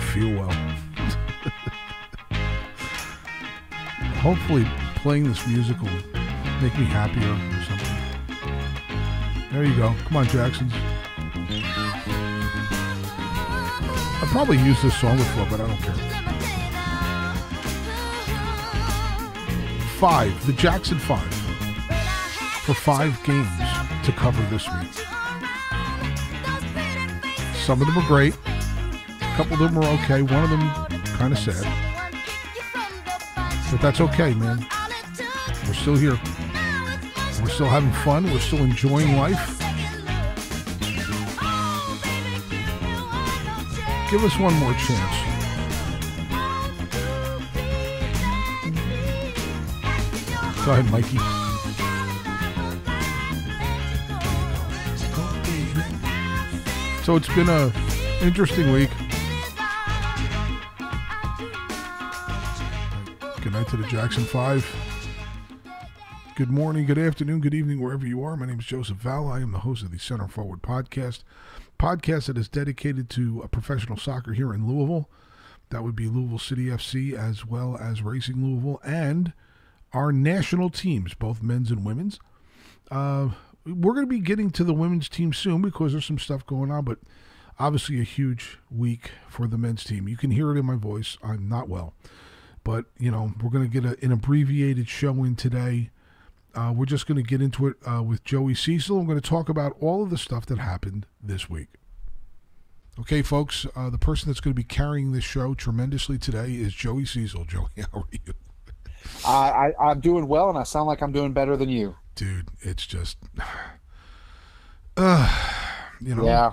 feel well. Hopefully, playing this music will make me happier or something. There you go. Come on, Jacksons. I probably used this song before, but I don't care. Five, the Jackson Five, for five games to cover this week. Some of them are great. Couple of them are okay. One of them kind of sad. But that's okay, man. We're still here. We're still having fun. We're still enjoying life. Give us one more chance. Go ahead, Mikey. So it's been a interesting week. Good night to the Jackson Five. Good morning, good afternoon, good evening, wherever you are. My name is Joseph Val. I am the host of the Center Forward Podcast, podcast that is dedicated to professional soccer here in Louisville. That would be Louisville City FC as well as Racing Louisville and our national teams, both men's and women's. Uh, we're going to be getting to the women's team soon because there's some stuff going on, but obviously a huge week for the men's team. You can hear it in my voice. I'm not well. But, you know, we're going to get a, an abbreviated show in today. Uh, we're just going to get into it uh, with Joey Cecil. I'm going to talk about all of the stuff that happened this week. Okay, folks, uh, the person that's going to be carrying this show tremendously today is Joey Cecil. Joey, how are you? I, I I'm doing well, and I sound like I'm doing better than you. Dude, it's just, uh, you know, Yeah,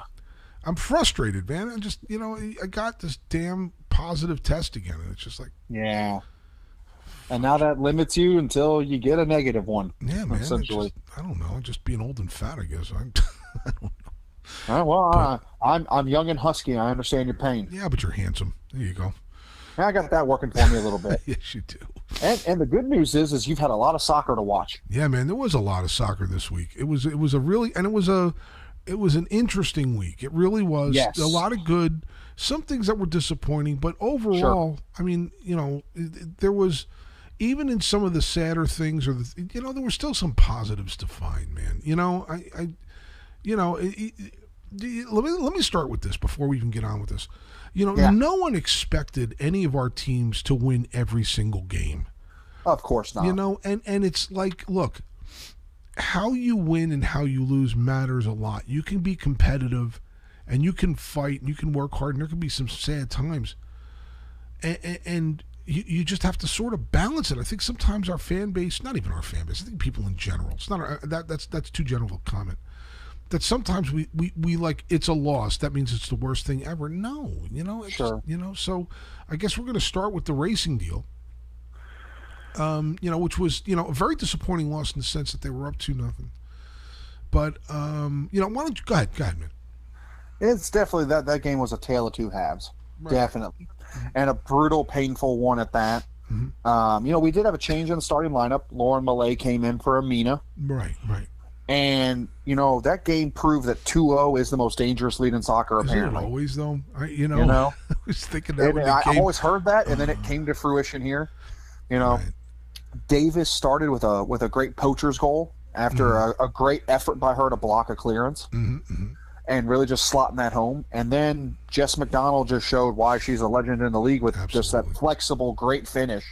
I'm frustrated, man. I just, you know, I got this damn positive test again, and it's just like, yeah. And now that limits you until you get a negative one. yeah, man. Essentially. just- I don't know. Just being old and fat, I guess. I, I don't know. Uh, well, I, I'm I'm young and husky. I understand your pain. Yeah, but you're handsome. There you go. Yeah, I got that working for me a little bit. Yes, you do. And and the good news is, is you've had a lot of soccer to watch. Yeah, man. There was a lot of soccer this week. It was it was a really and it was a it was an interesting week. It really was. Yes. A lot of good. Some things that were disappointing, but overall, I mean, you know, there was even in some of the sadder things, or the you know, there were still some positives to find, man. You know, I, I you know, it- it- let me let me start with this before we even get on with this. You know, Yeah. no one expected any of our teams to win every single game. Of course not. You know, and and it's like, look, how you win and how you lose matters a lot. You can be competitive, and you can fight, and you can work hard, and there can be some sad times, and, and, and you, you just have to sort of balance it. I think sometimes our fan base, not even our fan base, I think people in general, it's not our, that that's that's too general a comment. That sometimes we, we, we like it's a loss. That means it's the worst thing ever. No, you know, it's, Sure. you know. So I guess we're going to start with the racing deal um, you know, which was you know a very disappointing loss in the sense that they were up to nothing. But um, you know, why don't you go ahead, go ahead, man. It's definitely that that game was a tale of two halves. Right. Definitely, and a brutal, painful one at that. Mhm. Um, you know, we did have a change in the starting lineup. Lauren Milliet came in for Amina. Right, right. And, you know, that game proved that 2 0 is the most dangerous lead in soccer, Isn't it apparently. always though? I, you know, You know? I was thinking that when I, came. always heard that, and then it came to fruition here. You know, Right. Davis started with a with a great poacher's goal after a, a great effort by her to block a clearance Mhm, mhm. And really just slotting that home. And then Jess McDonald just showed why she's a legend in the league with just that flexible, great finish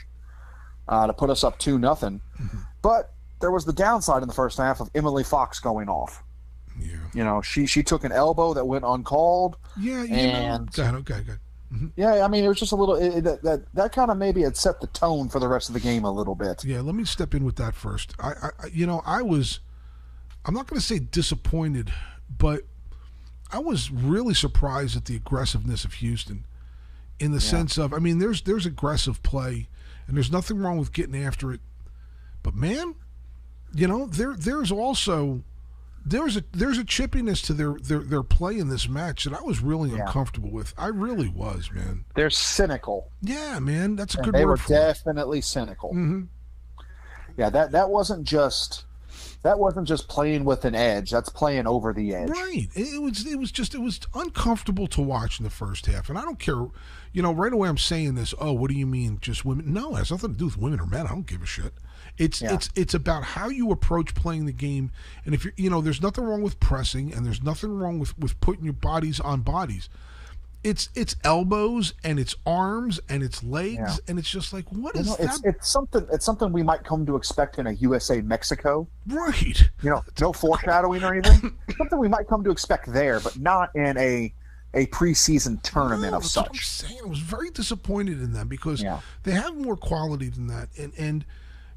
uh, to put us up two nothing. Mm-hmm. But there was the downside in the first half of Emily Fox going off. Yeah, You know, she she took an elbow that went uncalled. yeah. You know. And- okay, good. Yeah, I mean, it was just a little it, that that, that kind of maybe had set the tone for the rest of the game a little bit. Yeah, let me step in with that first. I I- you know, I was, I'm not going to say disappointed, but I was really surprised at the aggressiveness of Houston, in the sense of, I mean, there's there's aggressive play, and there's nothing wrong with getting after it, but man, you know, there there's also there's a there's a chippiness to their their their play in this match that I was really Yeah. uncomfortable with. I really was, man. They're cynical. Yeah, man, that's a And good they word were for it. definitely cynical. hmm Yeah, that that wasn't just that wasn't just playing with an edge. That's playing over the edge. Right. It, was it was just it was uncomfortable to watch in the first half. And I don't care, you know, right away I'm saying this, oh, what do you mean just women? No, it has nothing to do with women or men. I don't give a shit. It's Yeah. it's it's about how you approach playing the game. And if you're you know, there's nothing wrong with pressing and there's nothing wrong with with putting your bodies on bodies. It's it's elbows and it's arms and it's legs Yeah. and it's just like what You is know, it's that? it's something it's something we might come to expect in a USA Mexico. right. You know, no foreshadowing or anything. something we might come to expect there, but not in a a preseason tournament No, of that's what I'm such. saying. I was very disappointed in them because Yeah. they have more quality than that, and and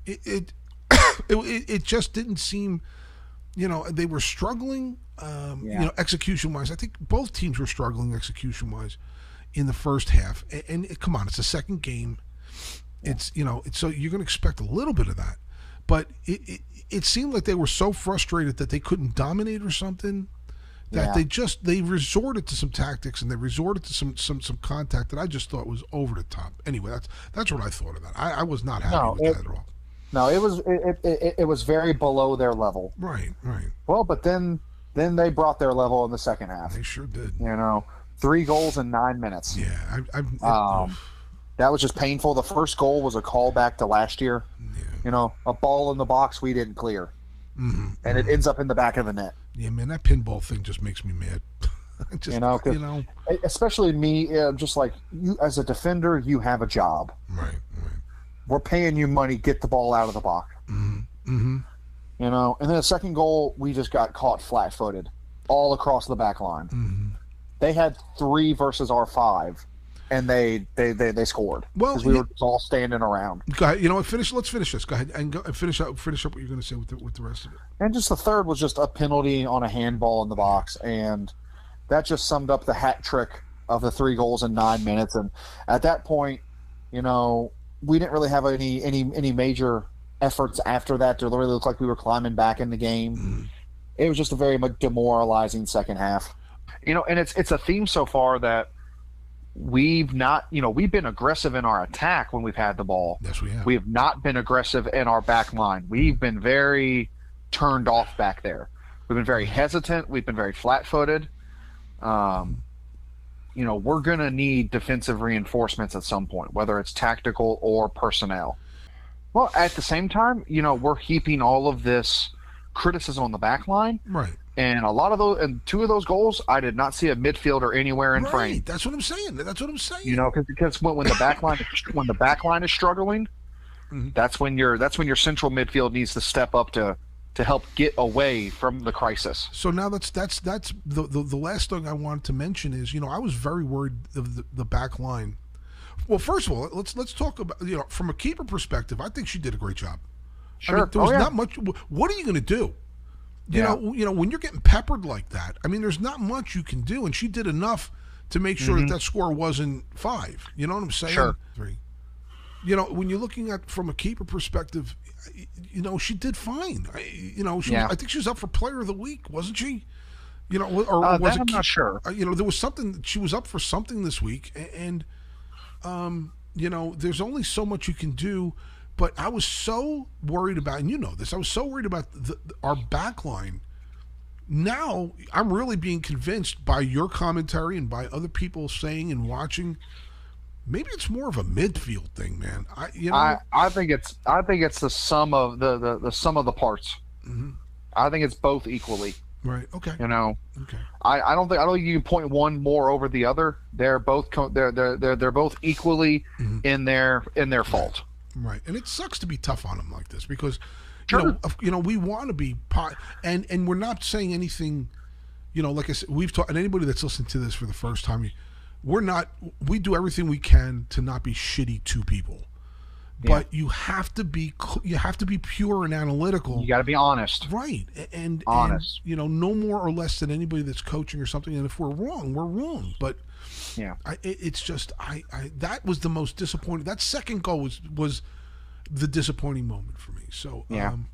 it, it it it just didn't seem, you know, they were struggling, um, Yeah. you know, execution wise. I think both teams were struggling execution wise in the first half, and, and it, come on, it's a second game. It's you know, it's, so you're going to expect a little bit of that, but it, it it seemed like they were so frustrated that they couldn't dominate or something that Yeah. they just they resorted to some tactics and they resorted to some some some contact that I just thought was over the top. Anyway, that's that's what I thought of that. I, I was not happy No, with it- that at all. No, it was it, it, it was very below their level. Right, right. Well, but then then they brought their level in the second half. They sure did. You know, three goals in nine minutes. Yeah, I, I, Um, That was just painful. The first goal was a callback to last year. yeah, You know, a ball in the box we didn't clear, hmm and it ends up in the back of the net. yeah, man, that pinball thing just makes me mad. Just, You know, you know, Especially me, uh, just like you as a defender, you have a job. right, right. We're paying you money. Get the ball out of the box. hmm hmm You know, and then the second goal, we just got caught flat-footed, all across the back line. hmm They had three versus our five, and they they they, they scored Well, because we yeah. were just all standing around. Go ahead. You know what? Finish. Let's finish this. Go ahead and go and finish up. Finish up what you're going to say with the, with the rest of it. And just the third was just a penalty on a handball in the box, and that just summed up the hat trick of the three goals in nine minutes. And at that point, you know, we didn't really have any any any major efforts after that to really look like we were climbing back in the game. It was just a very demoralizing second half. You know, and it's it's a theme so far that we've not, you know, we've been aggressive in our attack when we've had the ball. Yes, we have. We have not been aggressive in our back line. We've been very turned off back there. We've been very hesitant. We've been very flat footed. Um, you know, we're going to need defensive reinforcements at some point, whether it's tactical or personnel. Well, at the same time, you know, we're heaping all of this criticism on the back line. right. And a lot of those, and two of those goals, I did not see a midfielder anywhere in right. frame. That's what I'm saying. That's what I'm saying. You know, cause, because when, when the back line when the back line is struggling, Mhm. that's when your that's when your central midfield needs to step up to to help get away from the crisis. So now that's that's that's the, the the last thing I wanted to mention is you know I was very worried of the, the back line. Well, first of all, let's let's talk about you know from a keeper perspective. I think she did a great job. I mean, Sure. there was Oh, yeah. not much. What are you going to do? You Yeah. know, you know when you're getting peppered like that. I mean, there's not much you can do, and she did enough to make sure that that score wasn't five. You know what I'm saying? Mm-hmm. Sure. Three. You know, when you're looking at from a keeper perspective, you know she did fine. I, you know, she Yeah. was, I think she was up for Player of the Week, wasn't she? You know, or, Uh, was it I'm not sure. uh, you know, there was something she was up for something this week, a- and um, you know, there's only so much you can do. But I was so worried about, and you know this, I was so worried about the, our back line. Now I'm really being convinced by your commentary and by other people saying and watching. Maybe it's more of a midfield thing, man. I, you know, I, I think it's I think it's the sum of the the, the sum of the parts. Mhm. I think it's both equally. Right? Okay, You know, okay. I, I don't think I don't think you can point one more over the other. They're both co- they're they're they're, they're both equally Mhm. in their in their fault. Right, and it sucks to be tough on them like this because, Sure. you know, you know, we want to be pot, and and we're not saying anything, you know, like I said, we've talked, and anybody that's listening to this for the first time, we're not, we do everything we can to not be shitty to people, but you have to be, you have to be pure and analytical, You got to be honest. right, and Honest. and, you know, no more or less than anybody that's coaching or something, and if we're wrong, we're wrong, but. Yeah. I, it's just I, I that was the most disappointing. That second goal was was the disappointing moment for me. So Yeah. um,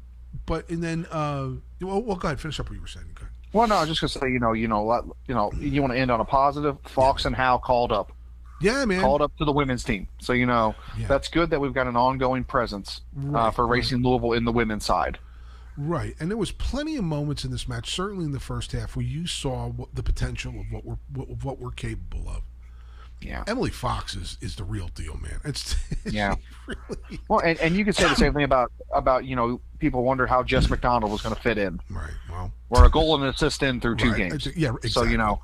but and then uh, well, well, go ahead, finish up what you were saying. Well, no, I was just gonna say, you know, you know, you know, you want to end on a positive. Fox and Howell called up, Yeah, man. called up to the women's team. So you know, Yeah. that's good that we've got an ongoing presence uh, Right, for right. Racing Louisville in the women's side. Right, and there was plenty of moments in this match, certainly in the first half, where you saw what, the potential of what we're what, of what we're capable of. Yeah. Emily Fox is, is the real deal, man. It's Yeah. really Well, and, and you could say the same thing about about you know people wonder how Jess McDonald was going to fit in. right. Well, We're a goal and an assist in through two right. games. Yeah, exactly. So, you know,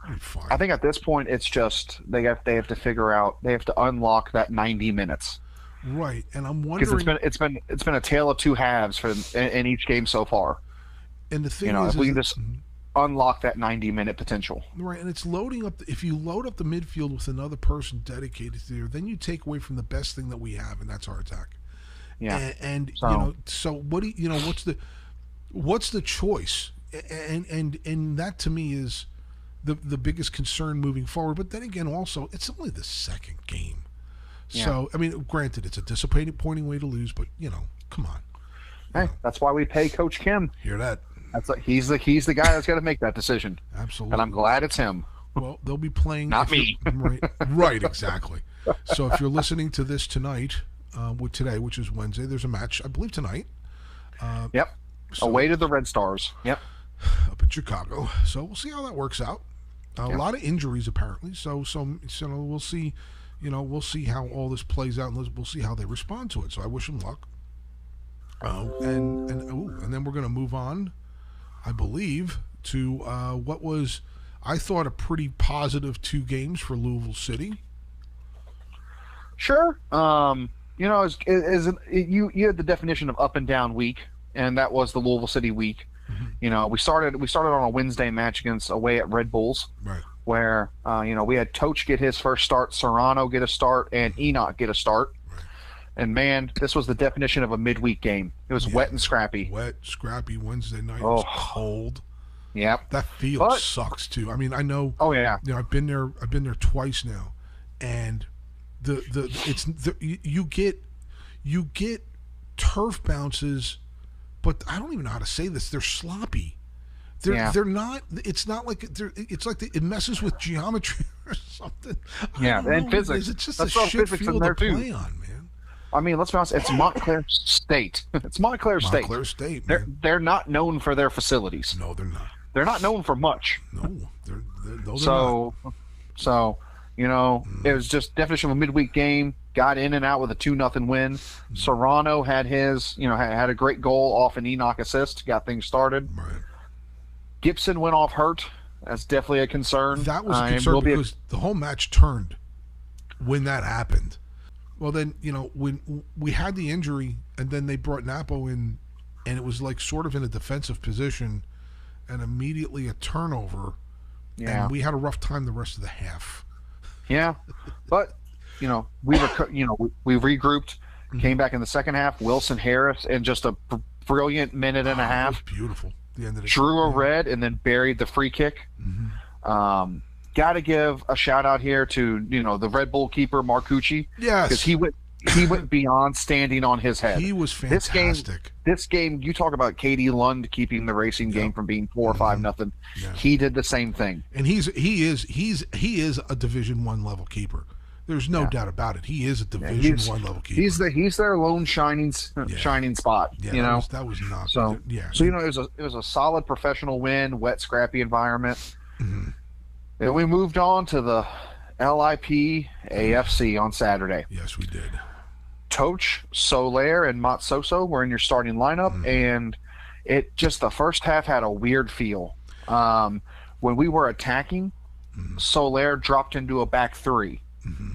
I think at this point it's just they have they have to figure out they have to unlock that 90 minutes right, and I'm wondering because it's been it's been it's been a tale of two halves for in, in each game so far. and the thing You know, is, if we is can that- just mhm. Unlock that 90 minute potential. Right, and it's loading up. If you load up the midfield with another person dedicated to there, then you take away from the best thing that we have, and that's our attack. Yeah. And, and So- you know, so what do you, you know? What's the what's the choice? And and and that to me is the the biggest concern moving forward. But then again, also it's only the second game. So I mean, granted, it's a disappointing pointing way to lose, but you know, come on, Hey, that's why we pay Coach Kim. hear that? That's like, he's the he's the guy that's got to make that decision, Absolutely. and I'm glad it's him. Well, they'll be playing. Not if you're- Right, right, exactly. So if you're listening to this tonight, uh, with today, which is Wednesday, there's a match, I believe tonight, Yep. So- Away to the Red Stars. Yep. up in Chicago. So we'll see how that works out. a Yeah. lot of injuries apparently. So so so we'll see. You know, we'll see how all this plays out, and we'll see how they respond to it. So I wish them luck. Uh, and and ooh, and then we're going to move on, I believe, to uh, what was I thought a pretty positive two games for Louisville City. Sure. Um, you know, is is you you had the definition of up and down week, and that was the Louisville City week. You know, we started we started on a Wednesday match against away at Red Bulls, Right. where uh, you know we had Totsch get his first start, Serrano get a start, and Enoch get a start. And man, this was the definition of a midweek game. It was Yeah. wet and scrappy. Wet, scrappy Wednesday night. It was Oh. cold. Yep. That field But- sucks too. I mean, I know Oh yeah. you know I've been there I've been there twice now and the the it's the, you, get you get turf bounces but I don't even know how to say this they're sloppy they're Yeah. they're not it's not like they're it's like the, it messes with geometry or something I Yeah, and it physics. it's just That's a shit field there, to too. play on I mean, let's be honest. It's Montclair State. it's Montclair State. Montclair State They're man. they're not known for their facilities. no they're not They're not known for much. no they're, they're. So, so you know, mm. it was just definition of a midweek game. Got in and out with a two nothing win. Mm. Serrano had his, you know, had, had a great goal off an Enoch assist. Got things started. right Gibson went off hurt. That's definitely a concern. That was a concern will be a- because the whole match turned when that happened. Well, then you know when we had the injury, and then they brought Napo in, and it was like sort of in a defensive position, and immediately a turnover, yeah, and we had a rough time the rest of the half. yeah, but you know, we were, you know, we, we regrouped, Mm-hmm. came back in the second half. Wilson Harris in just a br- brilliant minute and a Ah, half. beautiful. The end of the drew a red and then buried the free kick. Mm-hmm. Um, Got to give a shout out here to you know the Red Bull keeper Marcucci Yes, because he went he went beyond standing on his head. he was This game- fantastic. this game, you talk about Katie Lund keeping the racing game from being four or five nothing. Yeah. He did the same thing. and he's he is he's he is a Division One level keeper. There's no doubt about it. He is a Division he's- One level keeper. He's the he's their lone shining s- shining spot. yeah, you that know. was, that was not So yeah. So you know it was a it was a solid professional win, wet scrappy environment. Mm-hmm. Then we moved on to the LIP AFC on Saturday. yes, we did. Totsch, Soler, and Matsoso were in your starting lineup, Mm-hmm. and it just the first half had a weird feel. Um, when we were attacking, Mm-hmm. Soler dropped into a back 3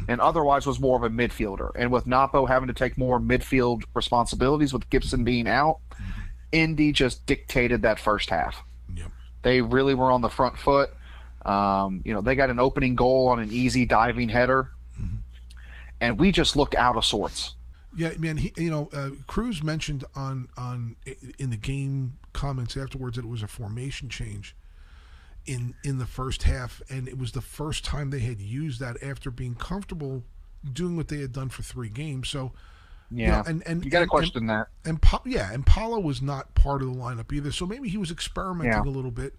and otherwise was more of a midfielder. And with Napo having to take more midfield responsibilities, with Gibson being out, Mm-hmm. Indy just dictated that first half. Yep. They really were on the front foot. Um, you know, they got an opening goal on an easy diving header, Mm-hmm. and we just looked out of sorts. Yeah, man. He, you know, uh, Cruz mentioned on on in the game comments afterwards that it was a formation change in in the first half, and it was the first time they had used that after being comfortable doing what they had done for three games. So, Yeah, You know, and and you got to and- question that. And, and yeah, and Paolo was not part of the lineup either. So maybe he was experimenting Yeah. a little bit.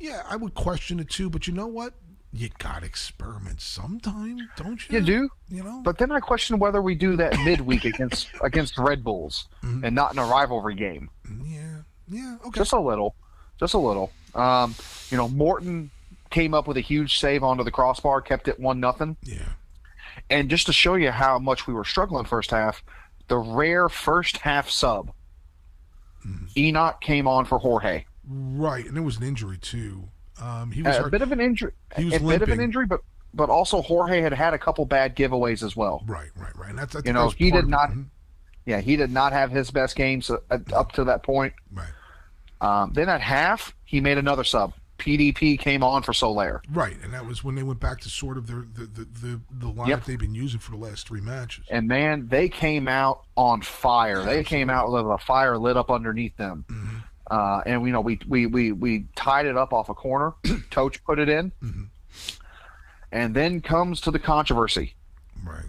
Yeah, I would question it too. But you know what? You got to experiment sometime, don't you? You do, You know. but then I question whether we do that midweek against against Red Bulls Mhm. and not in a rivalry game. yeah, yeah. Okay. Just a little, just a little. Um, you know, Morton came up with a huge save onto the crossbar, kept it one nothing. yeah. And just to show you how much we were struggling first half, the rare first half sub, Mm-hmm. Enoch came on for Jorge. Right, and there was an injury too. Um, he was A bit of an injury, He was a bit of an injury, but but also Jorge had had a couple bad giveaways as well. right, right, right. And that's, think You know, he did it. not- Mhm. Yeah, he did not have his best games uh, up to that point. Right, Um, then at half, he made another sub. PDP came on for Solaire. right, and that was when they went back to sort of their the the the, the lineup Yep. they've been using for the last three matches. And man, they came out on fire. They came out with a fire lit up underneath them. Mhm. Uh, and you know, we, we we we tied it up off a corner. Totsch put it in. Mhm. And then comes to the controversy: Right,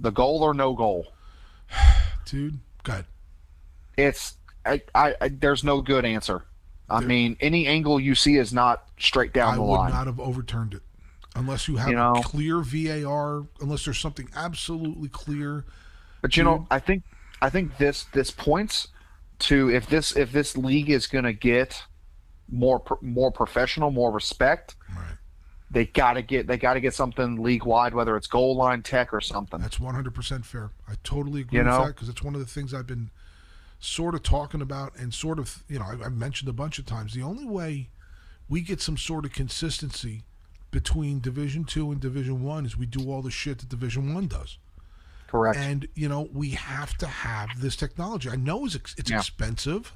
the goal or no goal. dude. Good. It's I, I, I there's no good answer. I There- mean, any angle you see is not straight down I the would not have overturned it unless you have You know? clear VAR. Unless there's something absolutely clear. But you Dude. know, I think I think this this points to if this if this league is going to get more more professional, more respect, Right. they got to get they got to get something league wide, whether it's goal line tech or something. That's 100% fair. I totally agree You with know? that because it's one of the things I've been sort of talking about and sort of, you know, I- I've mentioned a bunch of times. The only way we get some sort of consistency between Division Two and Division One is we do all the shit that Division One does. Correct. And, you know, we have to have this technology. I know it's, it's Yeah. expensive.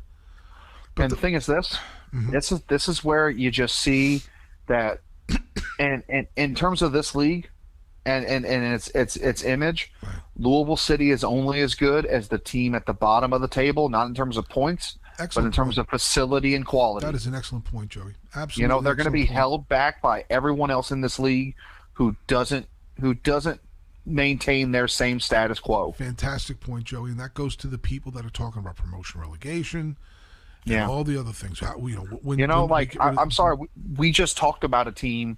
But and the- the thing is this Mhm. this is this is where you just see that and and in terms of this league and and, and its its its image Right. louisville city is only as good as the team at the bottom of the table not in terms of points but in terms point. of facility and quality That is an excellent point, Joey. Absolutely. you know they're going to be point. held back by everyone else in this league who doesn't who doesn't maintain their same status quo Fantastic point, Joey. And that goes to the people that are talking about promotion relegation and Yeah. all the other things. How, you know, when, You know, we like I, I'm sorry, we, we just talked about a team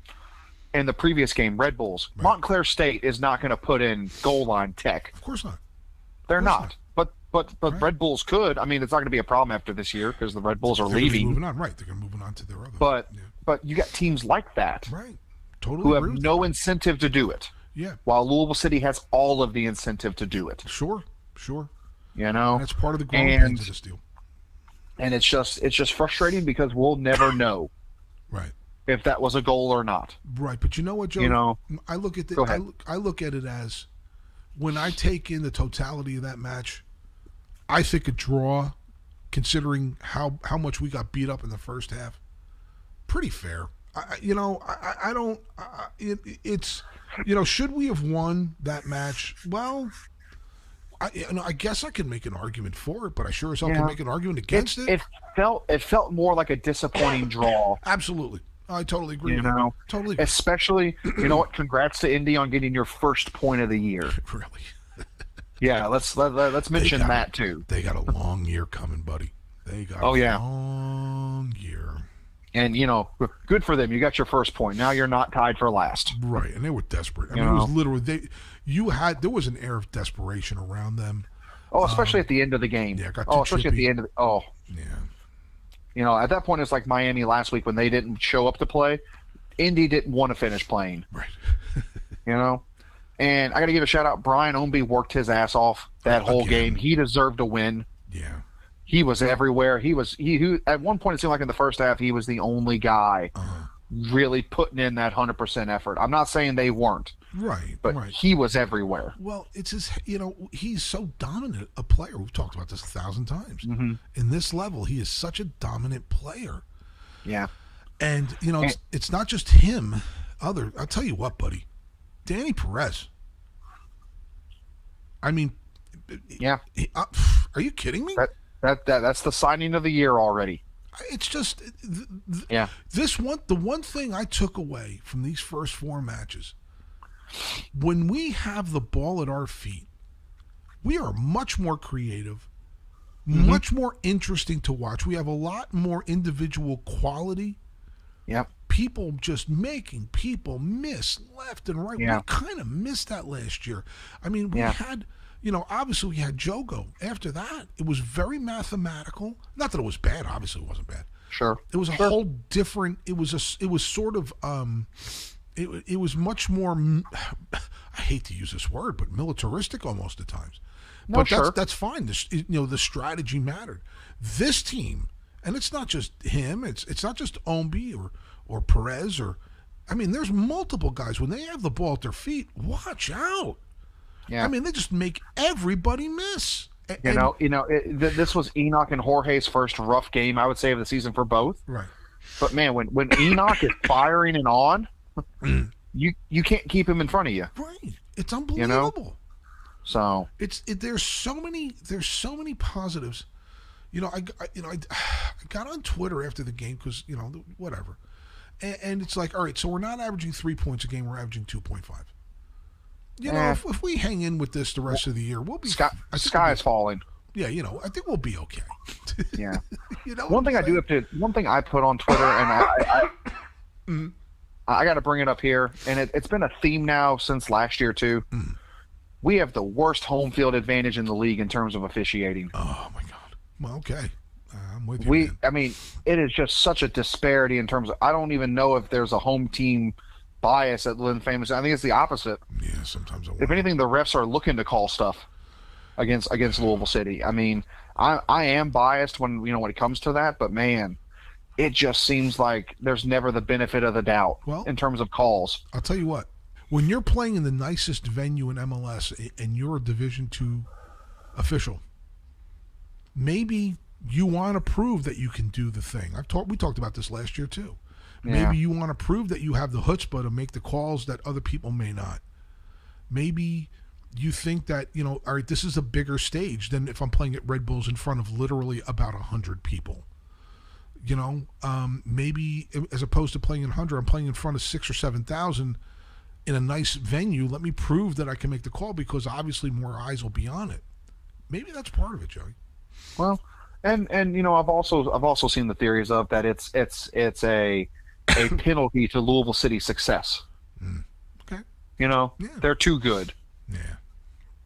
in the previous game, Red Bulls. Right. Montclair State is not going to put in goal line tech. Of course not. They're course not. But but but Right. Red Bulls could. I mean, it's not going to be a problem after this year because the Red Bulls are They're leaving. moving on, right? They're going to move on to their other. But yeah. but you got teams like that right, totally who have no incentive to do it. Yeah, while Louisville City has all of the incentive to do it. sure, sure. You know, And that's part of the growing And- pains of this deal. and it's just it's just frustrating because we'll never know Right, if that was a goal or not. right. But you know what, Joey? You know, I look at the, I look, I look at it as when I take in the totality of that match, I think a draw, considering how how much we got beat up in the first half, pretty fair. I, you know, I, I- don't. I, it, it's you know, should we have won that match? Well. I, you know, I guess I can make an argument for it, but I sure as hell Yeah. can make an argument against it. it felt it felt more like a disappointing draw. Absolutely, I totally agree. You know, totally, agree. especially you know what? Congrats to Indy on getting your first point of the year. really. Yeah, let's let, let, us mention got that too. They got a long year coming, buddy. They got Oh, a yeah. long year. And you know, good for them. You got your first point. Now you're not tied for last. Right, and they were desperate. I You mean, it was literally they. You had there was an air of desperation around them. Oh, especially at the end of the game. Um, yeah, oh, especially at the end of the, oh, Yeah, you know, at that point it's like Miami last week when they didn't show up to play. Indy didn't want to finish playing. right. You know. And I got to give a shout out. Brian Ownby worked his ass off that whole game. He deserved a win. Yeah, He was everywhere. He was he who at one point it seemed like in the first half he was the only guy uh, really putting in that hundred percent effort. I'm not saying they weren't, right, but right. he was everywhere. Well, it's his. You know, he's so dominant a player. We've talked about this a thousand times. Mm-hmm. In this level, he is such a dominant player. Yeah. And you know, it's, it's not just him. Other, I'll tell you what, buddy, Manny Perez. I mean, Yeah. he- uh, are you kidding me? That that, that that's the signing of the year already. It's just th- th- Yeah. this one. The one thing I took away from these first four matches, when we have the ball at our feet, we are much more creative, Mm-hmm. much more interesting to watch. We have a lot more individual quality. Yep. People just making people miss left and right. Yeah. We kind of missed that last year. I mean, we Yeah. had, you know, obviously we had Jogo. After that, it was very mathematical. Not that it was bad. Obviously, it wasn't bad. Sure. It was a Sure. whole different. It was a. It was sort of. um it, it was much more. I hate to use this word, but militaristic almost at times. No, but sure. that's that's fine. The, you know, the strategy mattered. This team, and it's not just him. It's it's not just Ownby or or Perez or. I mean, there's multiple guys when they have the ball at their feet. Watch out! Yeah. I mean, they just make everybody miss. A- you know, you know, it, th- this was Enoch and Jorge's first rough game, I would say, of the season for both. right? But man, when when Enoch is firing and on, you you can't keep him in front of you. Right. It's unbelievable. You know? So it's it, there's so many there's so many positives you know i, I you know I, I got on twitter after the game because you know whatever and, and it's like all right so we're not averaging three points a game we're averaging 2.5 you know Eh. if, if we hang in with this the rest of the year we'll be sky sky we'll is falling. yeah you know i think we'll be okay Yeah. you know one thing I do have to one thing I put on Twitter and I I, Mm. I, I got to bring it up here and it, it's been a theme now since last year too. Mm. We have the worst home field advantage in the league in terms of officiating. oh my god well okay Uh, i'm with you We man. I mean it is just such a disparity in terms of I don't even know if there's a home team bias at Lynn Family. I think it's the opposite. yeah sometimes i If anything, the refs are looking to call stuff against against Louisville City. I mean, I I am biased when you know when it comes to that, but man, it just seems like there's never the benefit of the doubt Well- in terms of calls. I'll tell you what. When you're playing in the nicest venue in MLS and you're a Division two official, maybe you want to prove that you can do the thing. I've talked. We talked about this last year too. Yeah. Maybe you want to prove that you have the chutzpah to make the calls that other people may not. Maybe you think that you know, all right, this is a bigger stage than if I'm playing at Red Bulls in front of literally about a hundred people. You know, um, maybe as opposed to playing in hundred, I'm playing in front of six or seven thousand in a nice venue. Let me prove that I can make the call because obviously more eyes will be on it. Maybe that's part of it, Joey. Well, and and you know I've also I've also seen the theories of that it's it's it's a a penalty to Louisville City's success. Hmm. Okay. You know Yeah. they're too good. Yeah.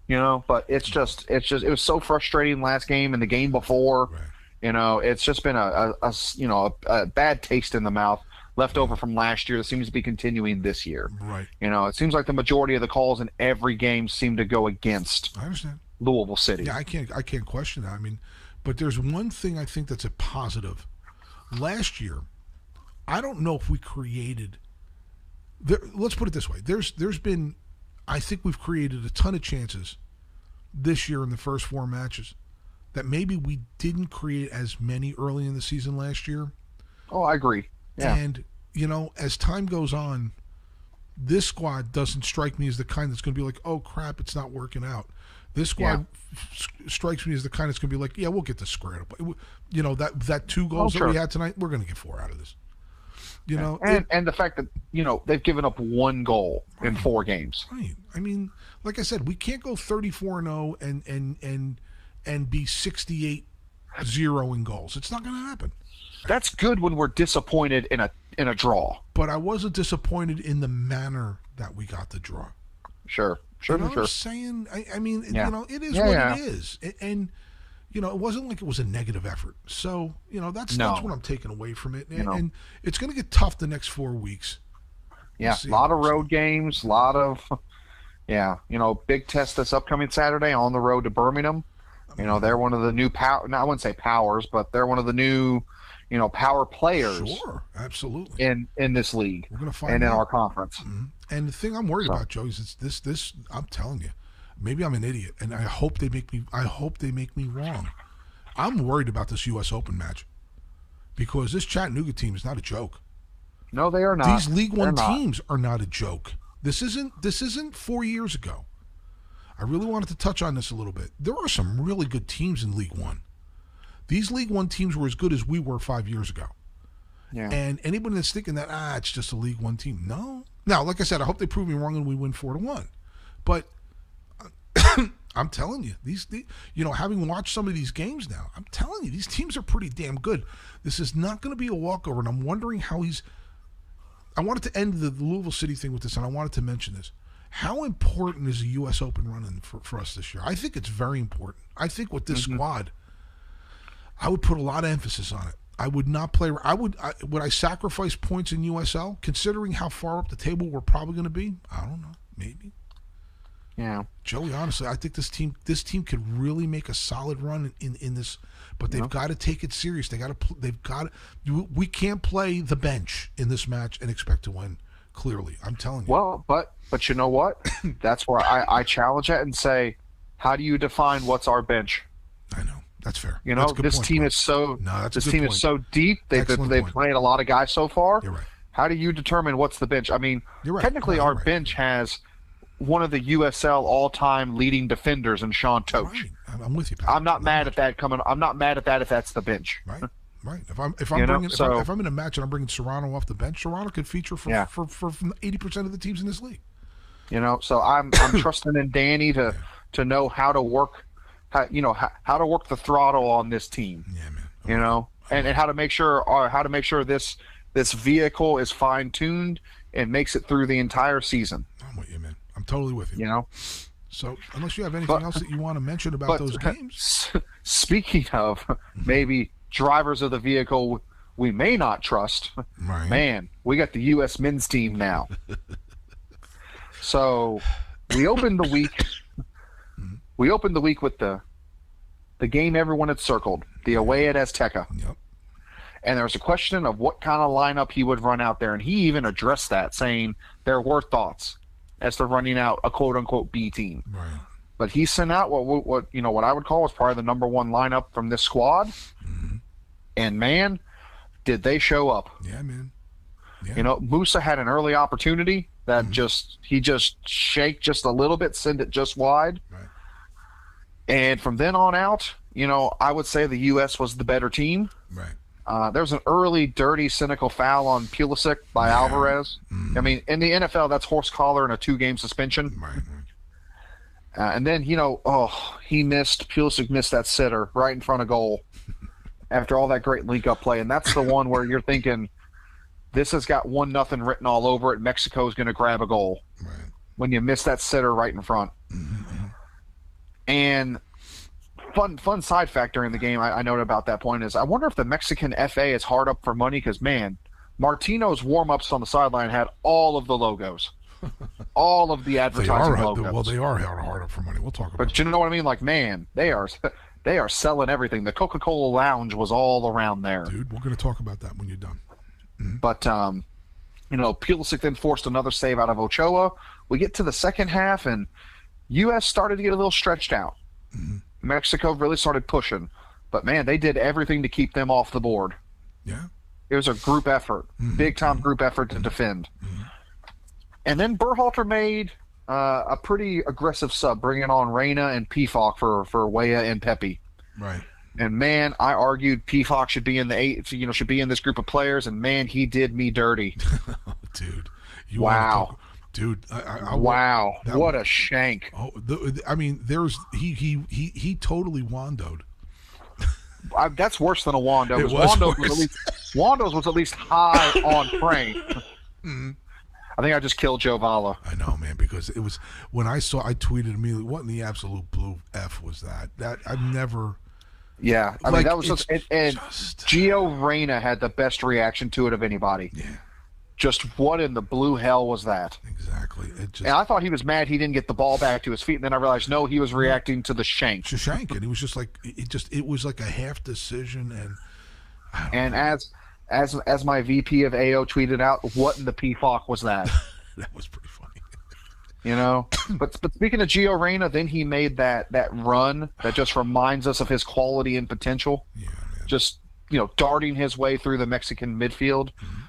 You know, but it's just it's just it was so frustrating last game and the game before. Right. You know, it's just been a, a- a you know a, a bad taste in the mouth left over from last year that seems to be continuing this year. Right. You know, it seems like the majority of the calls in every game seem to go against I understand. Louisville City. Yeah, I can't I can't question that. I mean, but there's one thing I think that's a positive. Last year, I don't know if we created there, let's put it this way. There's there's been I think we've created a ton of chances this year in the first four matches that maybe we didn't create as many early in the season last year. Oh, I agree. Yeah. And you know, as time goes on, this squad doesn't strike me as the kind that's going to be like, "Oh crap, it's not working out." This squad f- strikes me as the kind that's going to be like, "Yeah, we'll get this squared up." You know that that two goals oh, that we Oh, had tonight, we're going to get four out of this. You know, and it- and the fact that you know they've given up one goal in four games. right. I mean, like I said, we can't go thirty-four and zero and and and and be sixty-eight zero in goals. It's not going to happen. That's good when we're disappointed in a in a draw. But I wasn't disappointed in the manner that we got the draw. Sure, sure, you know sure. I'm saying? I, I mean, Yeah. you know, it is Yeah, what yeah. it is, and, and you know, it wasn't like it was a negative effort. So you know, that's No. that's what I'm taking away from it, and, You know. and it's going to get tough the next four weeks. Yeah, a lot of road games, a lot of yeah, you know, big test this upcoming Saturday on the road to Birmingham. You know, they're one of the new power. No, I wouldn't say powers, but they're one of the new, you know, power players Sure, absolutely. in in this league We're going to find and in our conference. Mhm. And the thing I'm worried So- about, Joe, is it's this. This I'm telling you, maybe I'm an idiot, and I hope they make me. I hope they make me wrong. I'm worried about this U.S. Open match because this Chattanooga team is not a joke. No, they are not. These League They're One not. teams are not a joke. This isn't this isn't four years ago. I really wanted to touch on this a little bit. There are some really good teams in League One. These League One teams were as good as we were five years ago. Yeah. And anybody that's thinking that ah, it's just a League One team, no. Now, like I said, I hope they prove me wrong and we win four to one. But I'm telling you, these, the, you know, having watched some of these games now, I'm telling you, these teams are pretty damn good. This is not going to be a walkover, and I'm wondering how he's. I wanted to end the Louisville City thing with this, and I wanted to mention this. How important is the U.S. Open running for, for us this year? I think it's very important. I think with this mm-hmm. squad, I would put a lot of emphasis on it. I would not play. I would. I, would I sacrifice points in USL, considering how far up the table we're probably going to be? I don't know. Maybe. Yeah. Joey, honestly, I think this team this team could really make a solid run in, in, in this, but they've got to take it serious. They got to they've got to, we can't play the bench in this match and expect to win. Clearly, I'm telling you. Well, but but you know what? That's where I, I challenge it and say, how do you define what's our bench? I know that's fair. You know, That's a good this point, team Bro. is so No, that's this team point. is so deep. They've they've point. played a lot of guys so far. You're right. How do you determine what's the bench? I mean, right. technically, you're our right. bench has one of the USL all-time leading defenders in Sean Totsch. Right. I'm, I'm with you. Pat. I'm not mad at that coming. I'm not mad at that if that's the bench. Right. Right. If I'm if I'm You know, bringing if, so- I, if I'm in a match and I'm bringing Serrano off the bench, Serrano could feature for Yeah. for for eighty percent of the teams in this league. You know, so I'm I'm trusting in Danny to to know how to work, how you know how, how to work the throttle on this team. Yeah, man. You know, and, and how to make sure or how to make sure this this vehicle is fine tuned and makes it through the entire season. I'm with you, man. I'm totally with you. You know, So unless you have anything But- else that you want to mention about but those games, speaking of mm-hmm. maybe drivers of the vehicle we may not trust, right? man, we got the U.S. men's team now. so we opened the week. Mm-hmm. We opened the week with the the game everyone had circled, the away at Azteca, Yep. and there was a question of what kind of lineup he would run out there, and he even addressed that, saying there were thoughts as to running out a quote unquote B team. Right. But he sent out what, what what you know what I would call was probably the number one lineup from this squad, mm-hmm. and man, did they show up! Yeah, man. Yeah. You know, Musah had an early opportunity that mm-hmm. just he just shake just a little bit, send it just wide, Right. and from then on out, you know, I would say the U.S. was the better team. Right. Uh, there was an early, dirty, cynical foul on Pulisic by Alvarez. I mean, in the NFL, that's horse collar and a two-game suspension. Right. Uh, and then, you know, oh, he missed, Pulisic missed that sitter right in front of goal after all that great link up play. And that's the one where you're thinking, this has got one nothing written all over it. Mexico is going to grab a goal Right. when you miss that sitter right in front. And fun fun side factor in the game I, I noted about that point is I wonder if the Mexican FA is hard up for money because, man, Martino's warm ups on the sideline had all of the logos. all of the They advertising are logos. well. They are hard, up for money. We'll talk about. But you know what I mean? Like, man, they are they are selling everything. The Coca Cola Lounge was all around there. dude. We're going to talk about that when you're done. But um, you know, Pulisic then forced another save out of Ochoa. We get to the second half, and U.S. started to get a little stretched out. Mexico really started pushing, but man, they did everything to keep them off the board. Yeah. It was a group effort, mm-hmm. big time mm-hmm. group effort to mm-hmm. defend. And then Berhalter made uh, a pretty aggressive sub, bringing on Reyna and Pefok for for Weah and Pepi. Right. And man, I argued Pefok should be in the eight, you know, should be in this group of players. And man, he did me dirty. dude. You Wow. Dude. I, I, I, Wow, what a shank! Oh, the, I mean, there's he he he he totally wondoed. I, that's worse than a Wondo. It was Wondo's worse. was at least Wondo's was at least high on frame. Mm-hmm. I think I just killed Joe Vala. I know, man, because it was when I saw. I tweeted immediately, "What in the absolute blue f was that?" That I've never. Yeah, I Like, mean that was just and, and just- Gio Reyna had the best reaction to it of anybody. Yeah, Just what in the blue hell was that? exactly. It just And I thought he was mad he didn't get the ball back to his feet, and then I realized no, he was reacting to the shank. Shashank, and it was just like it just it was like a half decision, and And as as as my VP of AO tweeted out, what in the PFOC was that? that was pretty funny. You know, but but speaking of Gio Reyna, then he made that that run that just reminds us of his quality and potential. Yeah, man. Just you know, darting his way through the Mexican midfield, mm-hmm.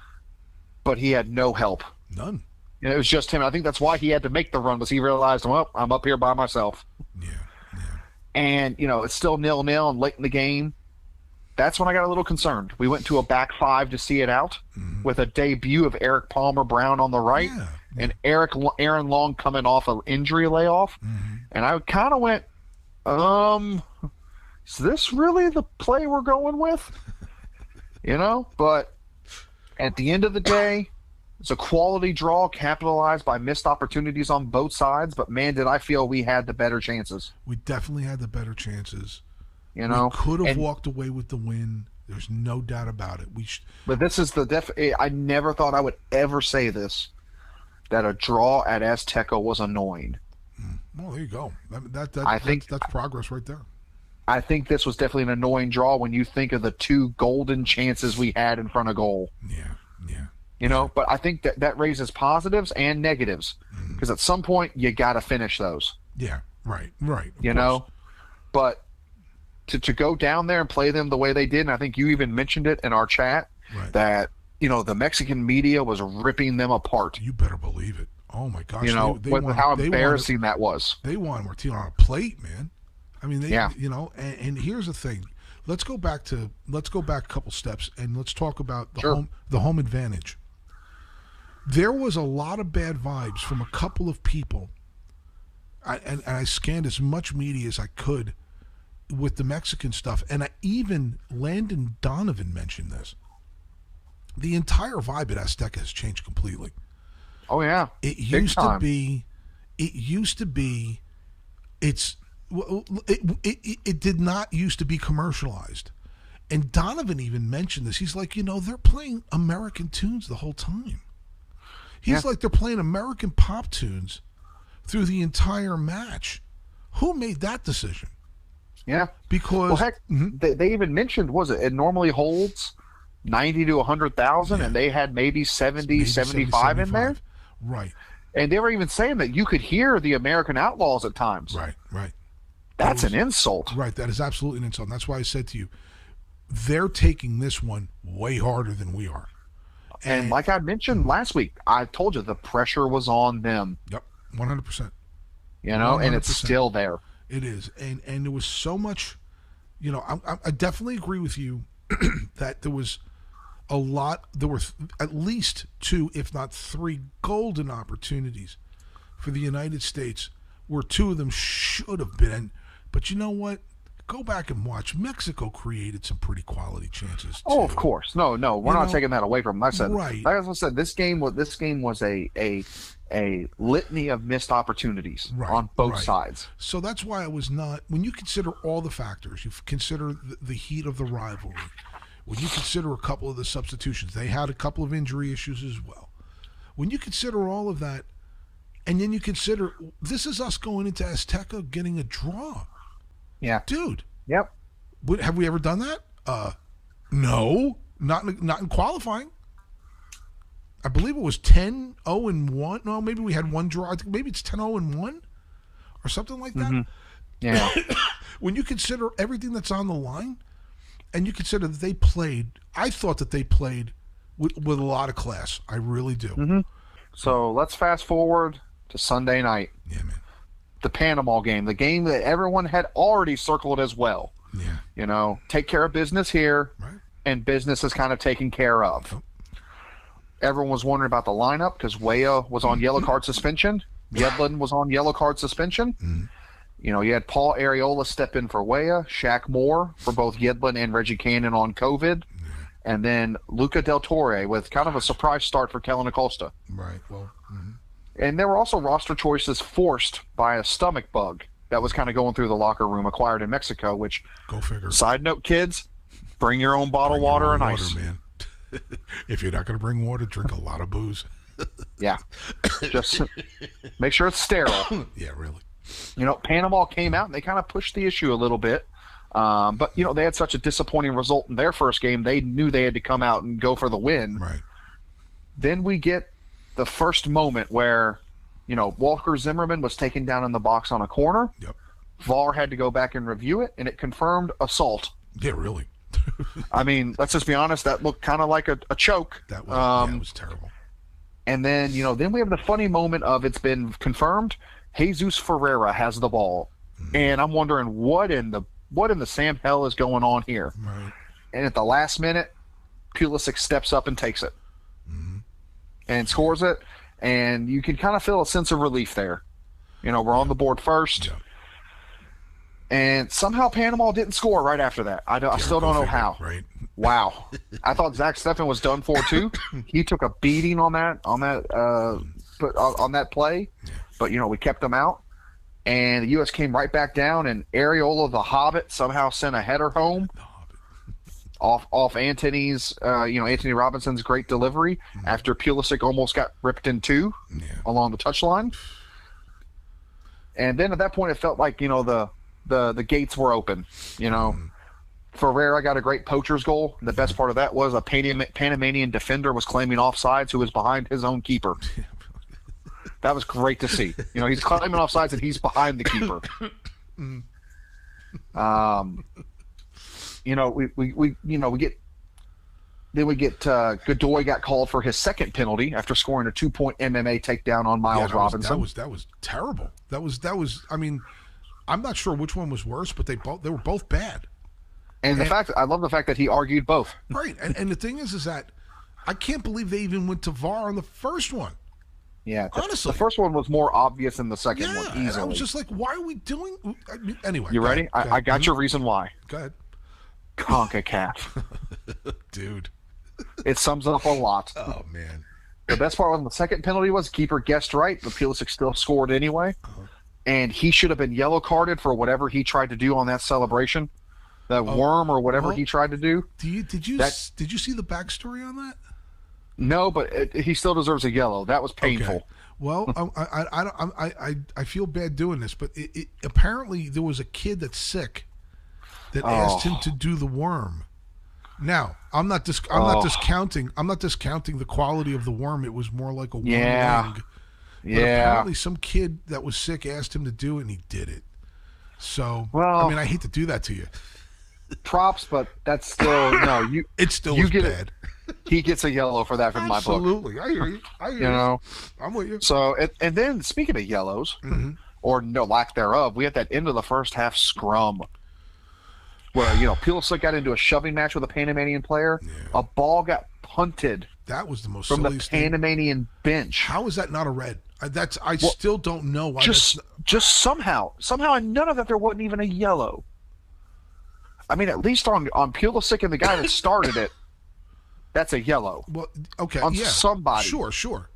But he had no help. None. Know, it was just him. I think that's why he had to make the run, was he realized, well, I'm up here by myself. Yeah, yeah. And you know, it's still nil nil and late in the game. That's when I got a little concerned. We went to a back five to see it out with a debut of Erik Palmer-Brown on the right Yeah, and Eric Aaron Long coming off an injury layoff. Mm-hmm. And I kind of went, um, is this really the play we're going with? you know, but at the end of the day, it's a quality draw capitalized by missed opportunities on both sides. But man, did I feel we had the better chances. We definitely had the better chances. You know, we could have And- walked away with the win. There's no doubt about it. We sh- But this is the def. Eh, I never thought I would ever say this. That a draw at Azteca was annoying. Mm. well, there you go. That, that, that I that's, think- that's progress right there. I think this was definitely an annoying draw when you think of the two golden chances we had in front of goal. Yeah, yeah. You know, but I think that that raises positives and negatives mm. because at some point you got to finish those. Yeah, right, right. You course. know, but to to go down there and play them the way they did, and I think you even mentioned it in our chat Right. that you know the Mexican media was ripping them apart. You better believe it. Oh my gosh! You know, they, they want, how embarrassing that was. They want Martino on a plate, man. I mean, they, Yeah. you know, and, and here's the thing. Let's go back to let's go back a couple steps and let's talk about the Sure. home the home advantage. There was a lot of bad vibes from a couple of people. I, and, and I scanned as much media as I could with the Mexican stuff, and I even Landon Donovan mentioned this. The entire vibe at Azteca has changed completely. Oh yeah, It Big used to be, it used to be, it's, it, it, it, did not used to be commercialized. And Donovan even mentioned this. He's like, you know, they're playing American tunes the whole time. He's Yeah. like, they're playing American pop tunes through the entire match. Who made that decision? yeah. Because, Well, heck, Mhm. they, they even mentioned was it? It normally holds ninety to hundred thousand, and they had maybe 70, maybe 75 in there. Right, And they were even saying that you could hear the American Outlaws at times. right, right. That's an insult. Right, that is absolutely an insult. And that's why I said to you, they're taking this one way harder than we are. And like I mentioned last week, I told you the pressure was on them. Yep, one hundred percent. You know, and it's still there. It is, and and there was so much. You know, I, I- I definitely agree with you that there was a lot. There were th- at least two, if not three, golden opportunities for the United States, where two of them should have been. But you know what? Go back and watch. Mexico created some pretty quality chances. Oh, of course. No, no, we're You not know, taking that away from them. Like I said, right. like I said, this game was this game was a a a litany of missed opportunities Right, on both right. sides. So that's why I was not. When you consider all the factors, you consider the, the heat of the rivalry. When you consider a couple of the substitutions, they had a couple of injury issues as well. When you consider all of that, and then you consider this is us going into Azteca getting a draw, Yeah. dude. Yep. Would, have we ever done that? Uh, no, not in, not in qualifying. I believe it was 10 0 and 1. No, maybe we had one draw. I think maybe it's 10 0 and 1 or something like that. Yeah. When you consider everything that's on the line and you consider that they played, I thought that they played with, with a lot of class. I really do. so let's fast forward to Sunday night, Yeah, man. The Panama game, the game that everyone had already circled as well. Yeah, You know, take care of business here, right. and business is kind of taken care of. Everyone was wondering about the lineup because Weah was on yellow card suspension. Yedlin was on yellow card suspension. You know, you had Paul Arriola step in for Weah, Shaq Moore for both Yedlin and Reggie Cannon on COVID, and then Luca Del Torre with kind of a surprise start for Kellyn Acosta. Right. Well, mhm. And there were also roster choices forced by a stomach bug that was kind of going through the locker room acquired in Mexico, which, go figure. side note, kids, bring your own bottle Bring water and water, ice. man. if you're not going to bring water, drink a lot of booze. Yeah. Just make sure it's sterile. Yeah, really. You know, Panama came out and they kind of pushed the issue a little bit. Um, but, you know, they had such a disappointing result in their first game. They knew they had to come out and go for the win. Right. Then we get the first moment where, you know, Walker Zimmerman was taken down in the box on a corner. Yep. VAR had to go back and review it, and it confirmed assault. Yeah, really. I mean, let's just be honest, that looked kind of like a, a choke. That was yeah, um, it was terrible. And then, you know, then we have the funny moment of it's been confirmed. Jesus Ferreira has the ball. And I'm wondering what in the what in the Sam hell is going on here? Right. And at the last minute, Pulisic steps up and takes it. And scores it. And you can kind of feel a sense of relief there. You know, we're on the board first. Yeah. and somehow Panama didn't score right after that. I, don't, I still don't know how. Right. Wow, I thought Zach Steffen was done for too. he took a beating on that on that uh, but on, on that play, but you know we kept him out, and the U.S. came right back down, and Arriola the Hobbit somehow sent a header home off off Antonee's uh, you know Antonee Robinson's great delivery after Pulisic almost got ripped in two Yeah. along the touchline, and then at that point it felt like you know the the the gates were open, you know. Ferreira got a great poacher's goal. The best part of that was a Panam- Panamanian defender was claiming offsides who was behind his own keeper. That was great to see. You know, he's claiming offsides and he's behind the keeper. Um, you know, we, we, we you know we get then we get uh, Godoy got called for his second penalty after scoring a two point MMA takedown on Yeah, Miles that was, Robinson. that was that was terrible. That was that was. I mean, I'm not sure which one was worse, but they both they were both bad. and the fact I love the fact that he argued both. Right. And and the thing is, is that I can't believe they even went to VAR on the first one. Yeah, the, Honestly. the first one was more obvious than the second Yeah. one And I was just like, why are we doing? I mean, anyway, you ready? ahead, go I, I got your reason why. Go ahead, CONCACAF. dude. it sums up a lot. Oh man. The best part on the second penalty was keeper guessed right, but Pulisic still scored anyway. Uh-huh. And he should have been yellow carded for whatever he tried to do on that celebration. That Oh, worm or whatever well- he tried to do. Do you did you That- did you see the backstory on that? No, but it, he still deserves a yellow. That was painful. Okay. Well, um, I, I, I, I, I, I feel bad doing this, but it, it, apparently there was a kid that's sick that asked him Oh. to do the worm. Now, I'm not dis- I'm not Oh. discounting I'm not discounting the quality of the worm. It was more like a worm Yeah. wing. But Yeah. apparently some kid that was sick asked him to do it and he did it. So, well, I mean, I hate to do that to you. Props, but that's still no. You It still You get it. bad. he gets a yellow for that from my book. Absolutely. I hear you. I hear You know. I'm with you. So and, and then speaking of yellows, Mm-hmm. or no lack thereof, we had that end of the first half scrum where you know Pulisic got into a shoving match with a Panamanian player. A ball got punted That was the most from the silliest thing. Panamanian bench. How is that not a red? I, that's I still don't know why. just that's, just somehow somehow and none of that there wasn't even a yellow. I mean, at least on on Pulisic and the guy that started it, that's a yellow. well, okay, on yeah, somebody. Sure, sure.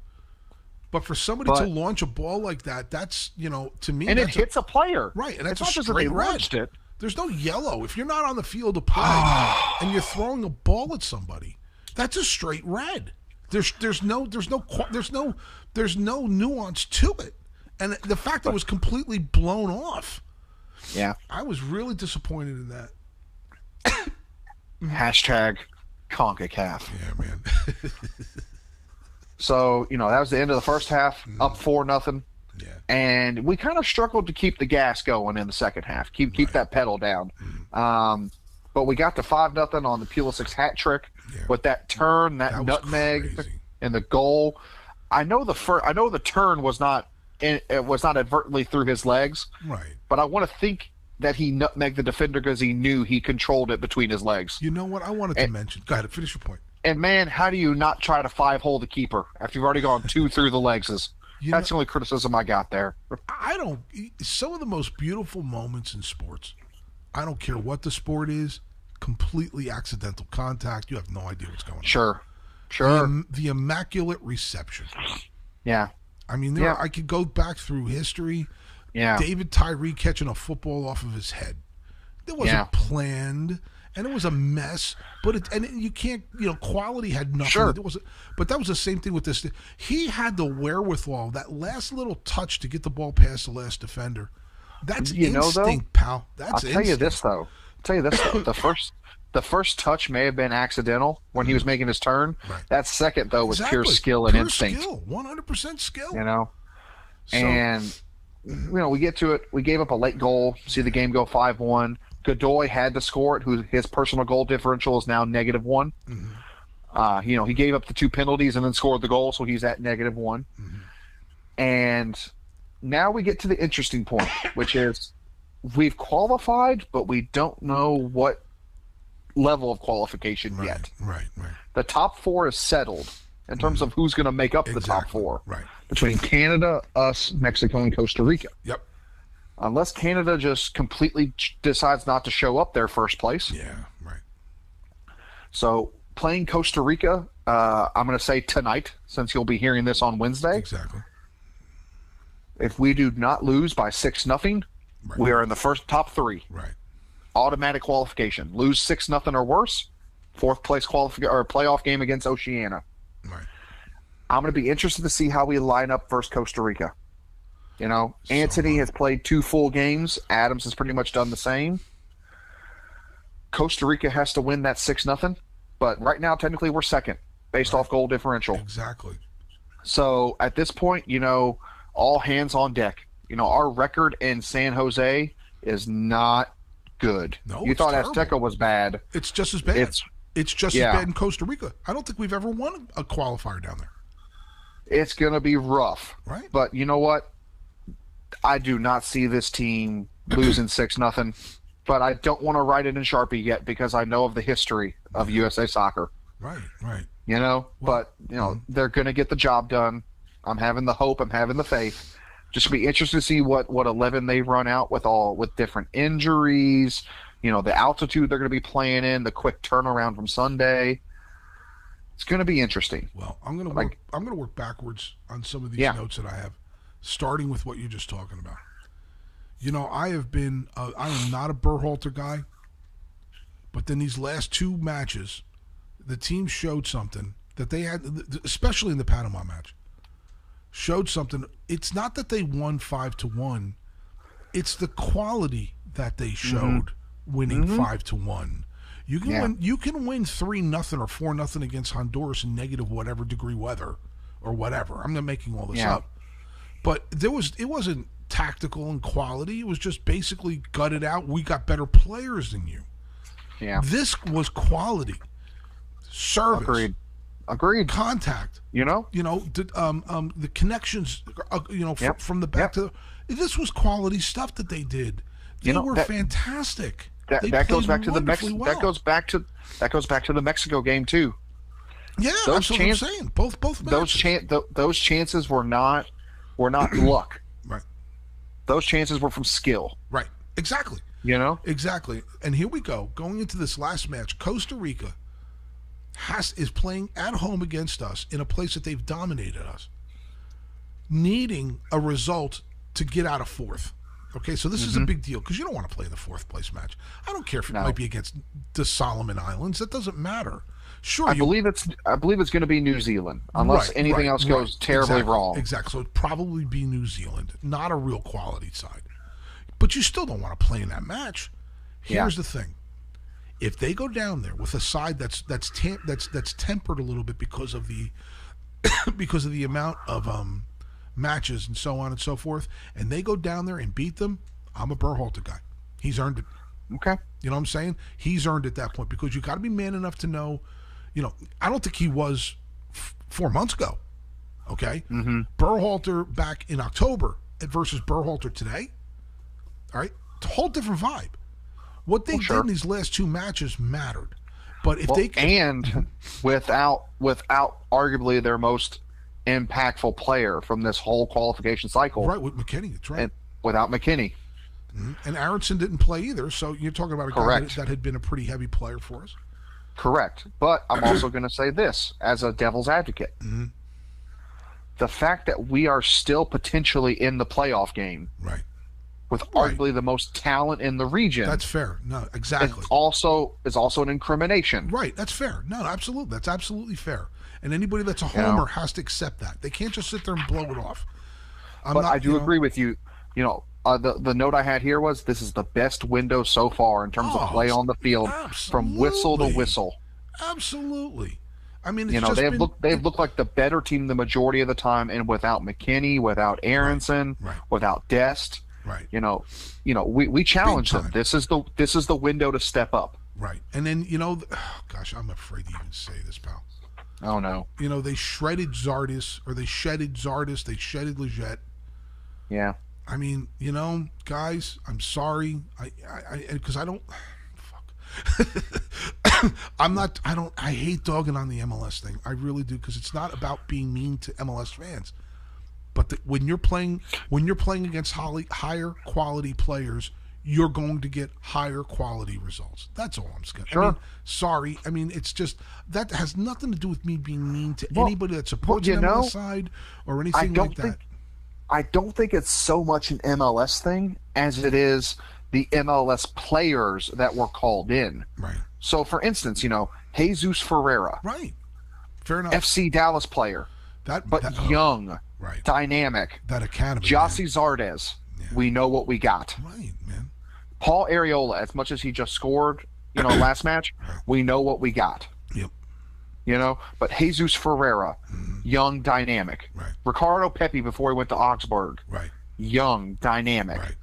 But for somebody But- to launch a ball like that, that's you know, to me, And it hits a player. right, and that's it's not just that they red. launched it. There's no yellow if you're not on the field of play and you're throwing a ball at somebody. That's a straight red. There's there's no there's no there's no there's no nuance to it, and the fact that it was completely blown off. Yeah. I was really disappointed in that. Hashtag CONCACAF. Yeah, man. So, you know, that was the end of the first half, up mm. four nothing. And we kind of struggled to keep the gas going in the second half. Keep keep that pedal down. Um, but we got to five nothing on the Pulisic's hat trick Yeah. with that turn, that, That nutmeg, crazy. and the goal. I know the fir- I know the turn was not in, it was not advertently through his legs, Right. but I want to think that he nutmegged the defender because he knew he controlled it between his legs. You know what? I wanted to mention. Go ahead. Finish your point. And man, how do you not try to five hole the keeper after you've already gone two through the legs? You that's know- the only criticism I got there. I don't. Some of the most beautiful moments in sports. I don't care what the sport is. Completely accidental contact. You have no idea what's going on. Sure, sure, im- the immaculate reception. yeah, I mean, there Yeah. I could go back through history. yeah, David Tyree catching a football off of his head. It wasn't Yeah. planned, and it was a mess. But it, and you can't, you know, quality had nothing. Sure. It was, but that was the same thing with this. He had the wherewithal, that last little touch to get the ball past the last defender. That's You know, though, instinct, pal. That's I'll tell you this though. I'll tell you this though. the first, the first touch may have been accidental when he was mm-hmm. making his turn. Right. That second though was pure skill and Pure instinct. Skill, one hundred percent skill. You know, So- and you know we get to it. We gave up a late goal. See the game go five one. Godoy had to score it. Who his personal goal differential is now negative one. Mm-hmm. Uh, you know he gave up the two penalties and then scored the goal, so he's at negative one. Mm-hmm. And now we get to the interesting point, which is we've qualified, but we don't know what level of qualification right, yet. right, right. The top four is settled in terms of who's going to make up the top four Right. between Canada, us, Mexico, and Costa Rica. Yep. Unless Canada just completely ch- decides not to show up their first place. Yeah, right. So playing Costa Rica, uh, I'm going to say tonight, since you'll be hearing this on Wednesday. Exactly. If we do not lose by six nothing, Right. we are in the first top three. Right. Automatic qualification. Lose six nothing or worse, fourth place qualification or playoff game against Oceania. Right. I'm going to be interested to see how we line up versus Costa Rica. You know, Antonee has played two full games. Adams has pretty much done the same. Costa Rica has to win that six nothing, but right now technically we're second based off goal differential. Exactly. So at this point, you know, all hands on deck. You know, our record in San Jose is not good. No, you thought terrible. Azteca was bad. It's just as bad. It's It's just yeah. as bad in Costa Rica. I don't think we've ever won a qualifier down there. it's going to be rough. Right. But you know what? I do not see this team losing six nothing. But I don't want to write it in Sharpie yet because I know of the history of USA soccer. Right. Right. You know, Well, but you know mm-hmm. they're going to get the job done. I'm having the hope. I'm having the faith. Just be interested to see what what eleven they run out with all with different injuries. You know, the altitude they're going to be playing in, the quick turnaround from Sunday. It's going to be interesting. Well, I'm gonna work. Like- I'm gonna work backwards on some of these Yeah. notes that I have, starting with what you're just talking about. You know, I have been. Uh, I am not a Berhalter guy, but then these last two matches, the team showed something that they had, especially in the Panama match, showed something. It's not that they won five to one; it's the quality that they showed winning five to one. You can Yeah. win. You can win three nothing or four nothing against Honduras in negative whatever degree weather or whatever. I'm not making all this Yeah. up, but there was it wasn't tactical and quality. It was just basically gutted out. We got better players than you. Yeah, This was quality, service, agreed. Agreed. contact. You know, You know, the, um, um, the connections. Uh, you know, Yep. from the back Yep. to this was quality stuff that they did. They You know, were that- fantastic. that, that goes back to the Mex- well. that goes back to that goes back to the Mexico game too. Yeah, those that's what I'm saying. Both both Those matches. chan- th- those chances were not were not luck. right, Those chances were from skill. right, exactly. You know, Exactly. And here we go. Going into this last match, Costa Rica has is playing at home against us in a place that they've dominated us, needing a result to get out of fourth. Okay, so this is a mm-hmm. big deal because you don't want to play in the fourth place match. I don't care if it No. might be against the Solomon Islands. That doesn't matter. Sure, I you believe it's I believe it's going to be New Zealand unless Right, anything right, else right. goes terribly Exactly, wrong. Exactly. So it'd probably be New Zealand, not a real quality side. But you still don't want to play in that match. Yeah. Here's the thing: if they go down there with a side that's that's tem- that's that's tempered a little bit because of the because of the amount of um, matches and so on and so forth, and they go down there and beat them, I'm a Berhalter guy. He's earned it. Okay. You know what I'm saying? He's earned it at that point because you got to be man enough to know. You know, I don't think he was f- four months ago. Okay, mm-hmm. Berhalter back in October versus Berhalter today. All right, it's a whole different vibe. What they Well, sure. did in these last two matches mattered, but if Well, they can, and without without arguably their most impactful player from this whole qualification cycle, right with McKennie, that's right. and without McKennie, And Aronson didn't play either, so you're talking about a guy that, that had been a pretty heavy player for us. Correct. But I'm also going to say this as a devil's advocate: Mm-hmm. the fact that we are still potentially in the playoff game Right, with Right. arguably the most talent in the region that's fair. No, is exactly. also is also an incrimination. Right, that's fair. No, absolutely, that's absolutely fair. And anybody that's a You know? homer has to accept that. They can't just sit there and blow it off. I'm But not- I do you know- agree with you. You know, uh, the the note I had here was this is the best window so far in terms Oh, of play on the field from whistle to whistle. Absolutely. I mean, it's You know, they have been, looked they've looked like the better team the majority of the time, and without McKennie, without Aronson, right. without Dest, right, you know, you know, we, we challenge them. This is the this is the window to step up. right. And then you know, oh, gosh, I'm afraid to even say this, pal. Oh no, You know, they shredded Zardes, or they shedded Zardes, they shedded Leggett. yeah, I mean, you know, guys, I'm sorry. I, I, because I, don't. Fuck. I'm not. I don't. I hate dogging on the MLS thing. I really do because it's not about being mean to MLS fans, but the, when you're playing when you're playing against holly, higher quality players, you're going to get higher quality results. That's all I'm saying. I Sure. mean, sorry. I mean, it's just that has nothing to do with me being mean to Well- anybody that supports you them on know, the side or I anything like that. think I don't think it's so much an MLS thing as it is the MLS players that were called in. Right. So, for instance, you know, Jesus Ferreira, Right. Fair enough. FC Dallas player, that but that, oh, young, right. dynamic. That academy. Gyasi Zardes, Yeah. we know what we got. Right, man. Paul Arriola, as much as he just scored, you know, last match, right. we know what we got. Yep. You know, but Jesus Ferreira, mm-hmm. young, dynamic. Right. Ricardo Pepi before he went to Augsburg, Right. young, dynamic. Right.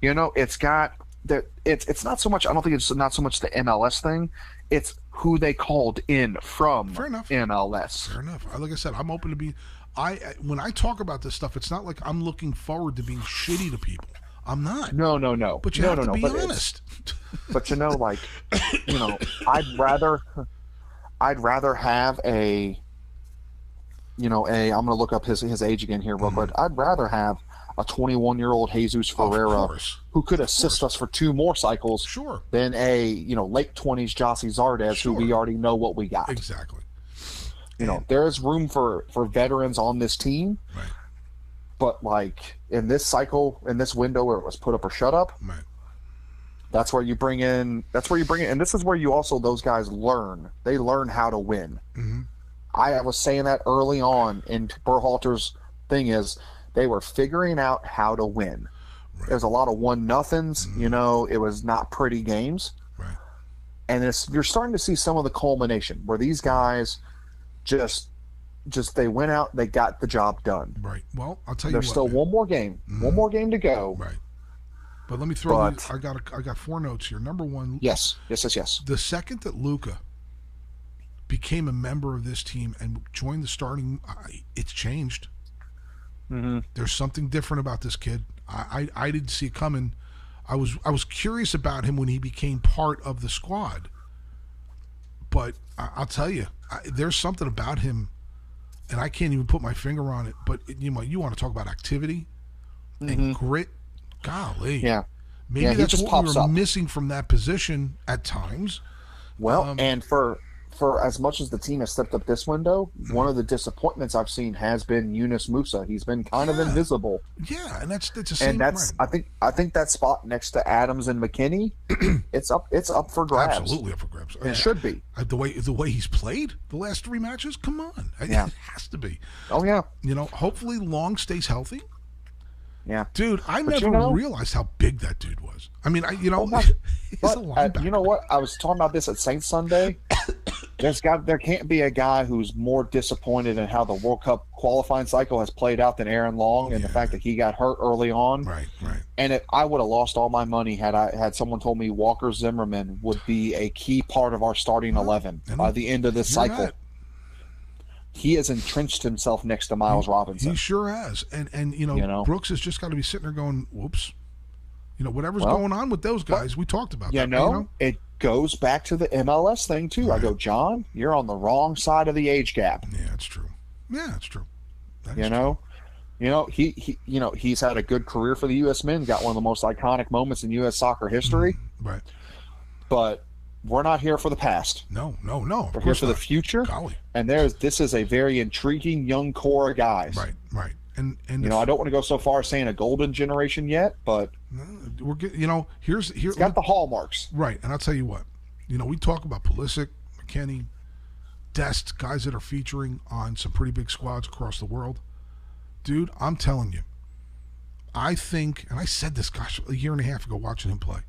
You know, it's got that. It's it's not so much. I don't think it's not so much the MLS thing. It's who they called in from Fair enough. MLS. Fair enough. Like I said, I'm open to be. I I- when I talk about this stuff, it's not like I'm looking forward to being shitty to people. I'm not. No, no, no. But you no, have no, to no. be but honest. but you know like you know i'd rather i'd rather have a you know a i'm gonna look up his his age again here real quick i'd rather have a 21 year old jesus. Ferreira who could assist us for two more cycles Sure. than a you know late 20s Gyasi Zardes who we already know what we got Exactly. you know there is room for for veterans on this team Right. but like in this cycle in this window where it was put up or shut up Right. That's where you bring in that's where you bring in and this is where you also those guys learn they learn how to win hmm i was saying that early on in Berhalter's thing is they were figuring out how to win Right. there's a lot of one nothings you know it was not pretty games Right. and it's you're starting to see some of the culmination where these guys just just they went out they got the job done Right. Well, I'll tell you there's what. still man. one more game one more game to go Right. But let me throw. But- these- I got. A, I got four notes here. Number one. yes yes yes yes The second that Luca became a member of this team and joined the starting, it's changed. mm-hmm. There's something different about this kid. I, I I didn't see it coming. I was I was curious about him when he became part of the squad. But I, I'll tell you, I, there's something about him, and I can't even put my finger on it. But you know, you want to talk about activity and grit? Golly, Mm-hmm. yeah maybe Yeah, that's just what we were up. missing from that position at times. Well, Um, and for for as much as the team has stepped up this window, one of the disappointments I've seen has been Yunus Musah. He's been kind of invisible, Yeah, and that's that's and that's. I think I think that spot next to Adams and McKennie, it's up it's up for grabs. absolutely up for grabs. It should be. Uh, the way the way he's played the last three matches. Come on, Yeah. it has to be. Oh yeah, You know, hopefully Long stays healthy. Yeah. Dude, I But never you know- realized how big that dude was. I mean, I you know, Oh, my- he's But uh, you know what? I was talking about this at Saints Sunday. There's got there can't be a guy who's more disappointed in how the World Cup qualifying cycle has played out than Aaron Long, and the fact that he got hurt early on. Right, right. And if I would have lost all my money had I had someone told me Walker Zimmerman would be a key part of our starting eleven by the end of this cycle. right. He has entrenched himself next to Miles Robinson. He sure has. And and you know, You know? Brooks has just got to be sitting there going, "Whoops." You know, whatever's Well, going on with those guys, we talked about you that. know, it goes back to the MLS thing too. I go, John, you're on the wrong side of the age gap. Yeah, it's true. Yeah, it's true. That You know, you know he, he you know he's had a good career for the U.S. men. Got one of the most iconic moments in U.S. soccer history. true. Right. But we're not here for the past. No, no, no. We're here for the future. Golly. And there's this is a very intriguing young core of guys. Right, right. And and You know, I don't want to go so far as saying a golden generation yet, but we're get, you know here's here it's got the hallmarks. right and i'll tell you what you know we talk about Pulisic, McKennie dest guys that are featuring on some pretty big squads across the world dude i'm telling you i think and i said this gosh a year and a half ago watching him play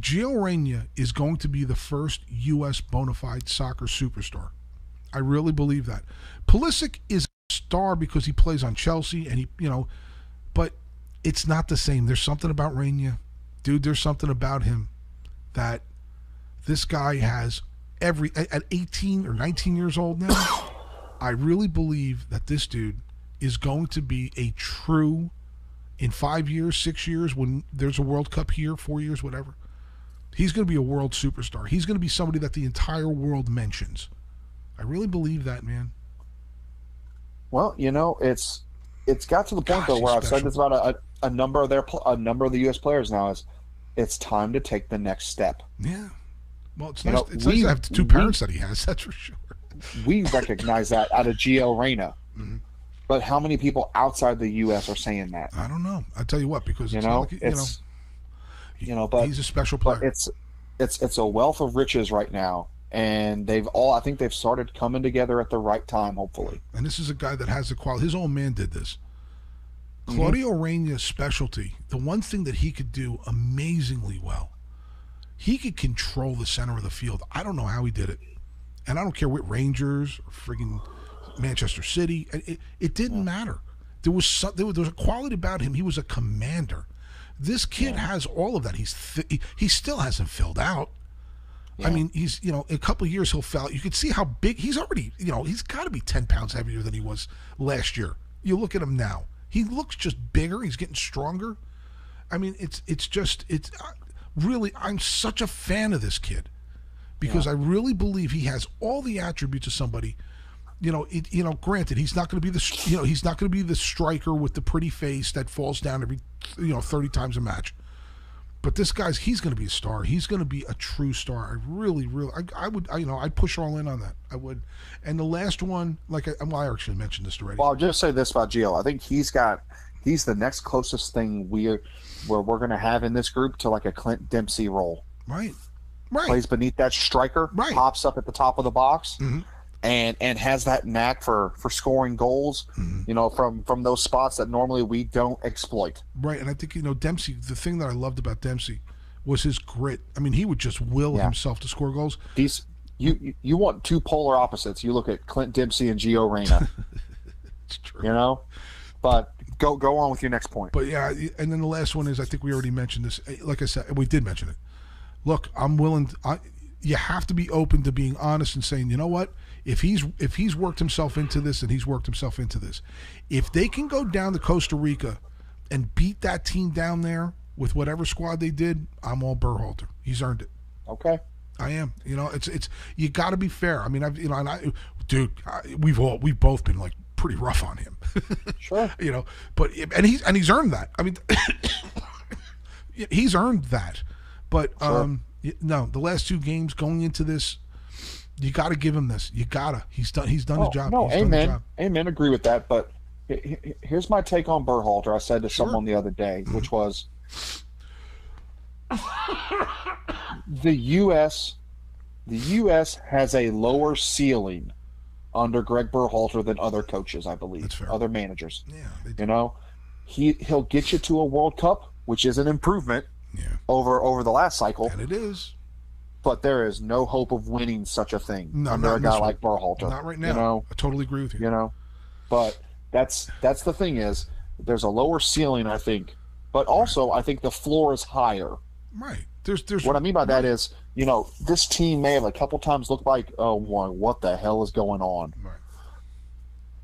Gio Reyna is going to be the first U.S. bona fide soccer superstar. I really believe that. Pulisic is a star because he plays on Chelsea and he, you know, but it's not the same. There's something about Reyna, dude. There's something about him that this guy has every at at 18 or 19 years old now. I really believe that this dude is going to be a true in five years, six years, when there's a World Cup here, four years, whatever. He's going to be a world superstar. He's going to be somebody that the entire world mentions. I really believe that, man. Well, you know, it's it's got to the point Gosh, though where I've said this about a, a number of their a number of the U.S. players now is it's time to take the next step. Yeah. Well, it's You nice. know, it's we- nice to have the two we- parents that he has. That's for sure. We recognize that out of Gio Reyna, Mhm. but how many people outside the U.S. are saying that? I don't know. I tell you what, because You it's know, like, you know, it's you know, but he's a special player. it's it's it's a wealth of riches right now, and they've all I think they've started coming together at the right time. Hopefully, and this is a guy that has the quality. His old man did this. Mhm. Claudio Reyna's specialty, the one thing that he could do amazingly well, he could control the center of the field. I don't know how he did it, and I don't care what Rangers or friggin' Manchester City. It, it, it didn't matter. There was some, there was there was a quality about him. He was a commander. This kid has all of that. He's th- he, still hasn't filled out. I mean, he's you know, in a couple of years he'll fill out. You can see how big he's already. You know, he's got to be ten pounds heavier than he was last year. You look at him now; he looks just bigger. He's getting stronger. I mean, it's it's just it's really. I'm such a fan of this kid because I really believe he has all the attributes of somebody. You know, it, you know. Granted, he's not going to be the you know he's not going to be the striker with the pretty face that falls down every you know thirty times a match. But this guy's he's going to be a star. He's going to be a true star. I really, really, I, I would, I, you know, I'd push all in on that. I would. And the last one, like I, well, I actually mentioned this already. well, I'll just say this about Gio. I think he's got he's the next closest thing we're where we're going to have in this group to like a Clint Dempsey role. right, right, Plays beneath that striker, Right. pops up at the top of the box, Mhm. And and has that knack for for scoring goals. Mhm. You know, from from those spots that normally we don't exploit. right. And I think you know Dempsey. The thing that I loved about Dempsey was his grit. I mean, he would just will Yeah. himself to score goals. These you you- want two polar opposites. You look at Clint Dempsey and Gio Reyna. It's true. you know, but go go on with your next point. But yeah, and then the last one is I think we already mentioned this. Eh, Like I said, we did mention it. Look, I'm willing. I, you have to be open to being honest and saying, you know what? If he's if he's worked himself into this and he's worked himself into this, if they can go down to Costa Rica and beat that team down there with whatever squad they did, I'm all Berhalter. He's earned it. Okay. I am. You know, it's it's you got to be fair. I mean, I've you know, and I, dude, I, we've all we've both been like pretty rough on him. Sure. you know, but and he's and he's earned that. I mean, he's earned that. But Sure. um, no, the last two games going into this, you got to give him this. You gotta. He's done. He's done Oh, his job. No, he's amen. job. Amen. Agree with that. But he- he- here's my take on Berhalter. I said to Sure. someone the other day, which mm-hmm. was the U.S. The U.S. has a lower ceiling under Greg Berhalter than other coaches, I believe, That's fair. other managers. Yeah. You know, he he'll get you to a World Cup, which is an improvement Yeah. over over the last cycle. And it is But there is no hope of winning such a thing No, under a guy like Berhalter. not right now. You know, I totally agree with you. you know but that's that's the thing is there's a lower ceiling i think but also i think the floor is higher Right. There's there's what i mean by that is you know this team may have a couple times looked like oh boy, what the hell is going on Right.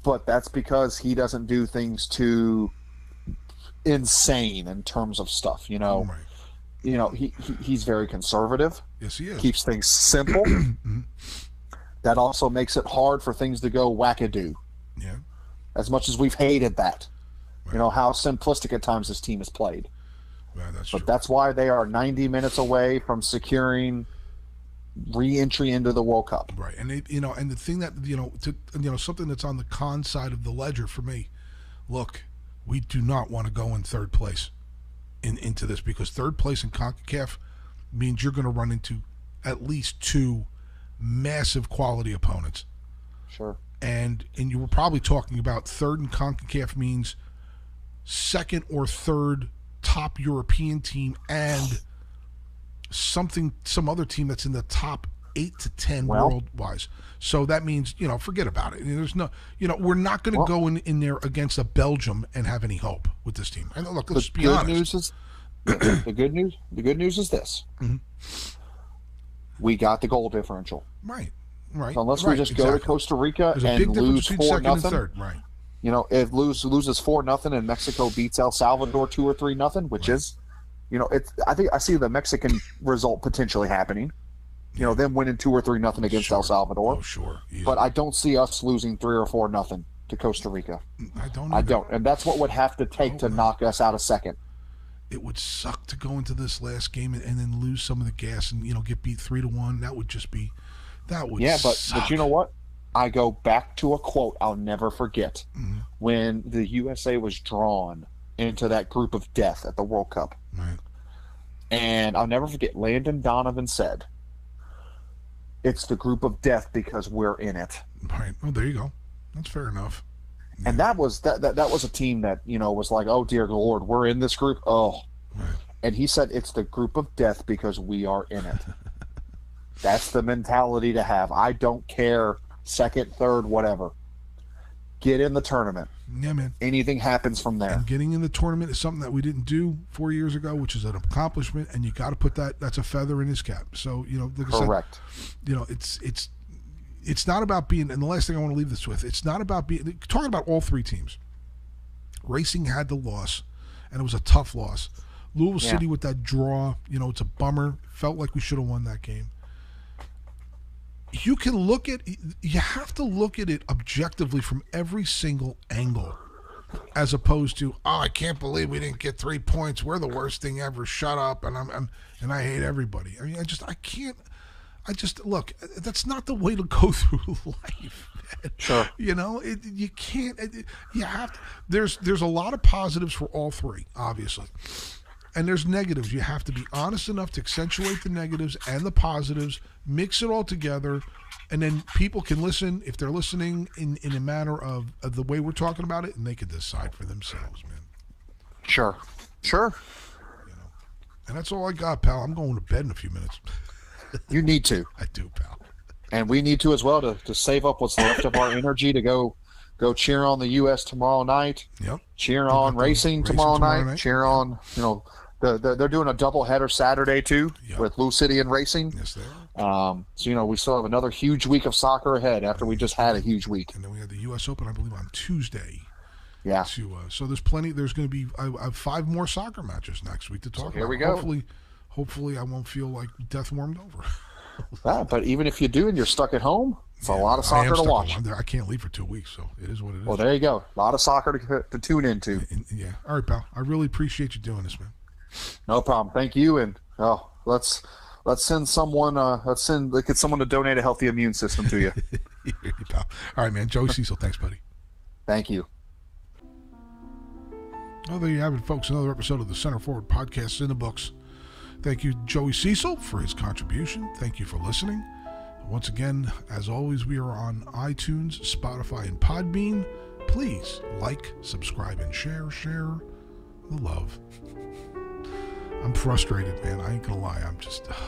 but that's because he doesn't do things too insane in terms of stuff you know Right. You know he, he he's very conservative Yes, he is. keeps things simple Mhm. that also makes it hard for things to go wackadoo Yeah. as much as we've hated that. Right. You know how simplistic at times this team has played, Right. That's but true. that's why they are 90 minutes away from securing re-entry into the World Cup. Right, and it, you know, and the thing that you know, to, you know, something that's on the con side of the ledger for me. Look, we do not want to go in third place in into this because third place in Concacaf means you're going to run into at least two massive quality opponents, Sure. and and you were probably talking about third in Concacaf means second or third top European team and something some other team that's in the top eight to ten Well- world wise. So that means you know forget about it. There's no you know we're not going to Well- go in, in there against a Belgium and have any hope with this team. And look, The let's be good honest. news is the good news. The good news is this: Mhm. we got the goal differential. right, right. So unless right, we just go to. Costa Rica and lose four nothing. Right, you know, if lose loses four nothing and Mexico beats El Salvador two or three nothing, which Right. is, you know, it's I think I see the Mexican result potentially happening. You know, them winning two or three nothing against El Salvador. oh sure, Yeah. but I don't see us losing three or four nothing to Costa Rica. I don't. I don't, and that's what would have to take to Oh, man. knock us out a second. It would suck to go into this last game and, and then lose some of the gas and you know get beat three to one. That would just be. That would. Yeah, but suck. but you know what? I go back to a quote I'll never forget Mhm. when the USA was drawn into that group of death at the World Cup. Right. And I'll never forget Landon Donovan said, It's the group of death because we're in it. Right. Oh, there you go. That's fair enough. And that was that, that that was a team that, you know, was like, Oh dear Lord, we're in this group. Oh. Right. And he said it's the group of death because we are in it. That's the mentality to have. I don't care second, third, whatever. Get in the tournament. Yeah, man. Anything happens from there. And getting in the tournament is something that we didn't do four years ago, which is an accomplishment, and you got to put that. That's a feather in his cap. So you know, like I said, Correct. you know, it's it's it's not about being. And the last thing I want to leave this with, it's not about being talking about all three teams. Racing had the loss, and it was a tough loss. Louisville Yeah. City with that draw, you know, it's a bummer. Felt like we should have won that game. You can look at you have to look at it objectively from every single angle as opposed to oh I can't believe we didn't get three points. We're the worst thing ever. Shut up. And I'm, I'm and I hate everybody. I mean I just I can't I just look that's not the way to go through life. Man. Sure. you know it, you can't it, you have to, there's there's a lot of positives for all three obviously and there's negatives you have to be honest enough to accentuate the negatives and the positives mix it all together and then people can listen if they're listening in in a manner of, of the way we're talking about it and they can decide for themselves man Sure. Sure. You know. and that's all i got pal i'm going to bed in a few minutes You need to. i do pal And we need to as well to, to save up what's left of our energy to go go cheer on the US tomorrow night. yep Cheer on racing, racing tomorrow, tomorrow night. night. Cheer on, you know, the, the, they're doing a double header Saturday too Yep. with Lou City and Racing. yes they are Um, so you know we still have another huge week of soccer ahead after we just had a huge week. and then we have the us open i believe on tuesday Yeah, to uh, so there's plenty there's going to be I, I have five more soccer matches next week to talk here about we go. hopefully hopefully i won't feel like death warmed over Yeah, but even if you do and you're stuck at home, it's a lot of soccer to watch. I can't leave for two weeks, so it is what it is. Well, there you go. A lot of soccer to, to tune into. Yeah. All right, pal. I really appreciate you doing this, man. No problem. Thank you. And oh, let's let's send someone. Uh, let's send let's get someone to donate a healthy immune system to you. pal. All right, man. Joey Cecil, thanks, buddy. Thank you. Well, there you have it, folks. Another episode of the Center Forward Podcast in the books. Thank you, Joey Cecil, for his contribution. Thank you for listening. Once again, as always, we are on iTunes, Spotify, and Podbean. Please like, subscribe, and share. Share the love. I'm frustrated, man. I ain't gonna lie. I'm just.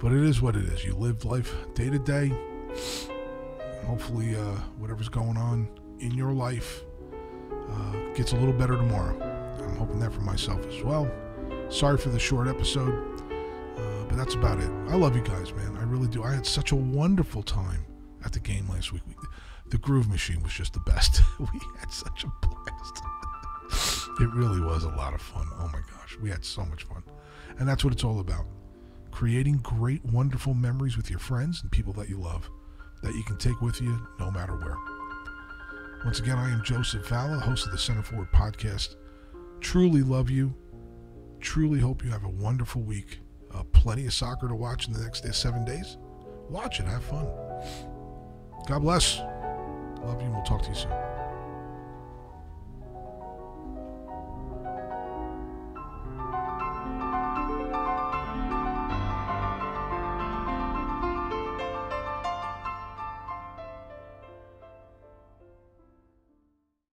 But it is what it is. You live life day to day. Hopefully, uh, whatever's going on in your life uh, gets a little better tomorrow. I'm hoping that for myself as well. Sorry for the short episode, uh, but that's about it. I love you guys, man. I really do. I had such a wonderful time at the game last week. We, the Groove Machine was just the best. we had such a blast. it really was a lot of fun. Oh my gosh, we had so much fun. And that's what it's all about creating great, wonderful memories with your friends and people that you love that you can take with you no matter where. Once again, I am Joseph Falla, host of the Center Forward podcast. Truly love you. Truly hope you have a wonderful week. Uh, plenty of soccer to watch in the next day, seven days. Watch it. Have fun. God bless. Love you, and we'll talk to you soon.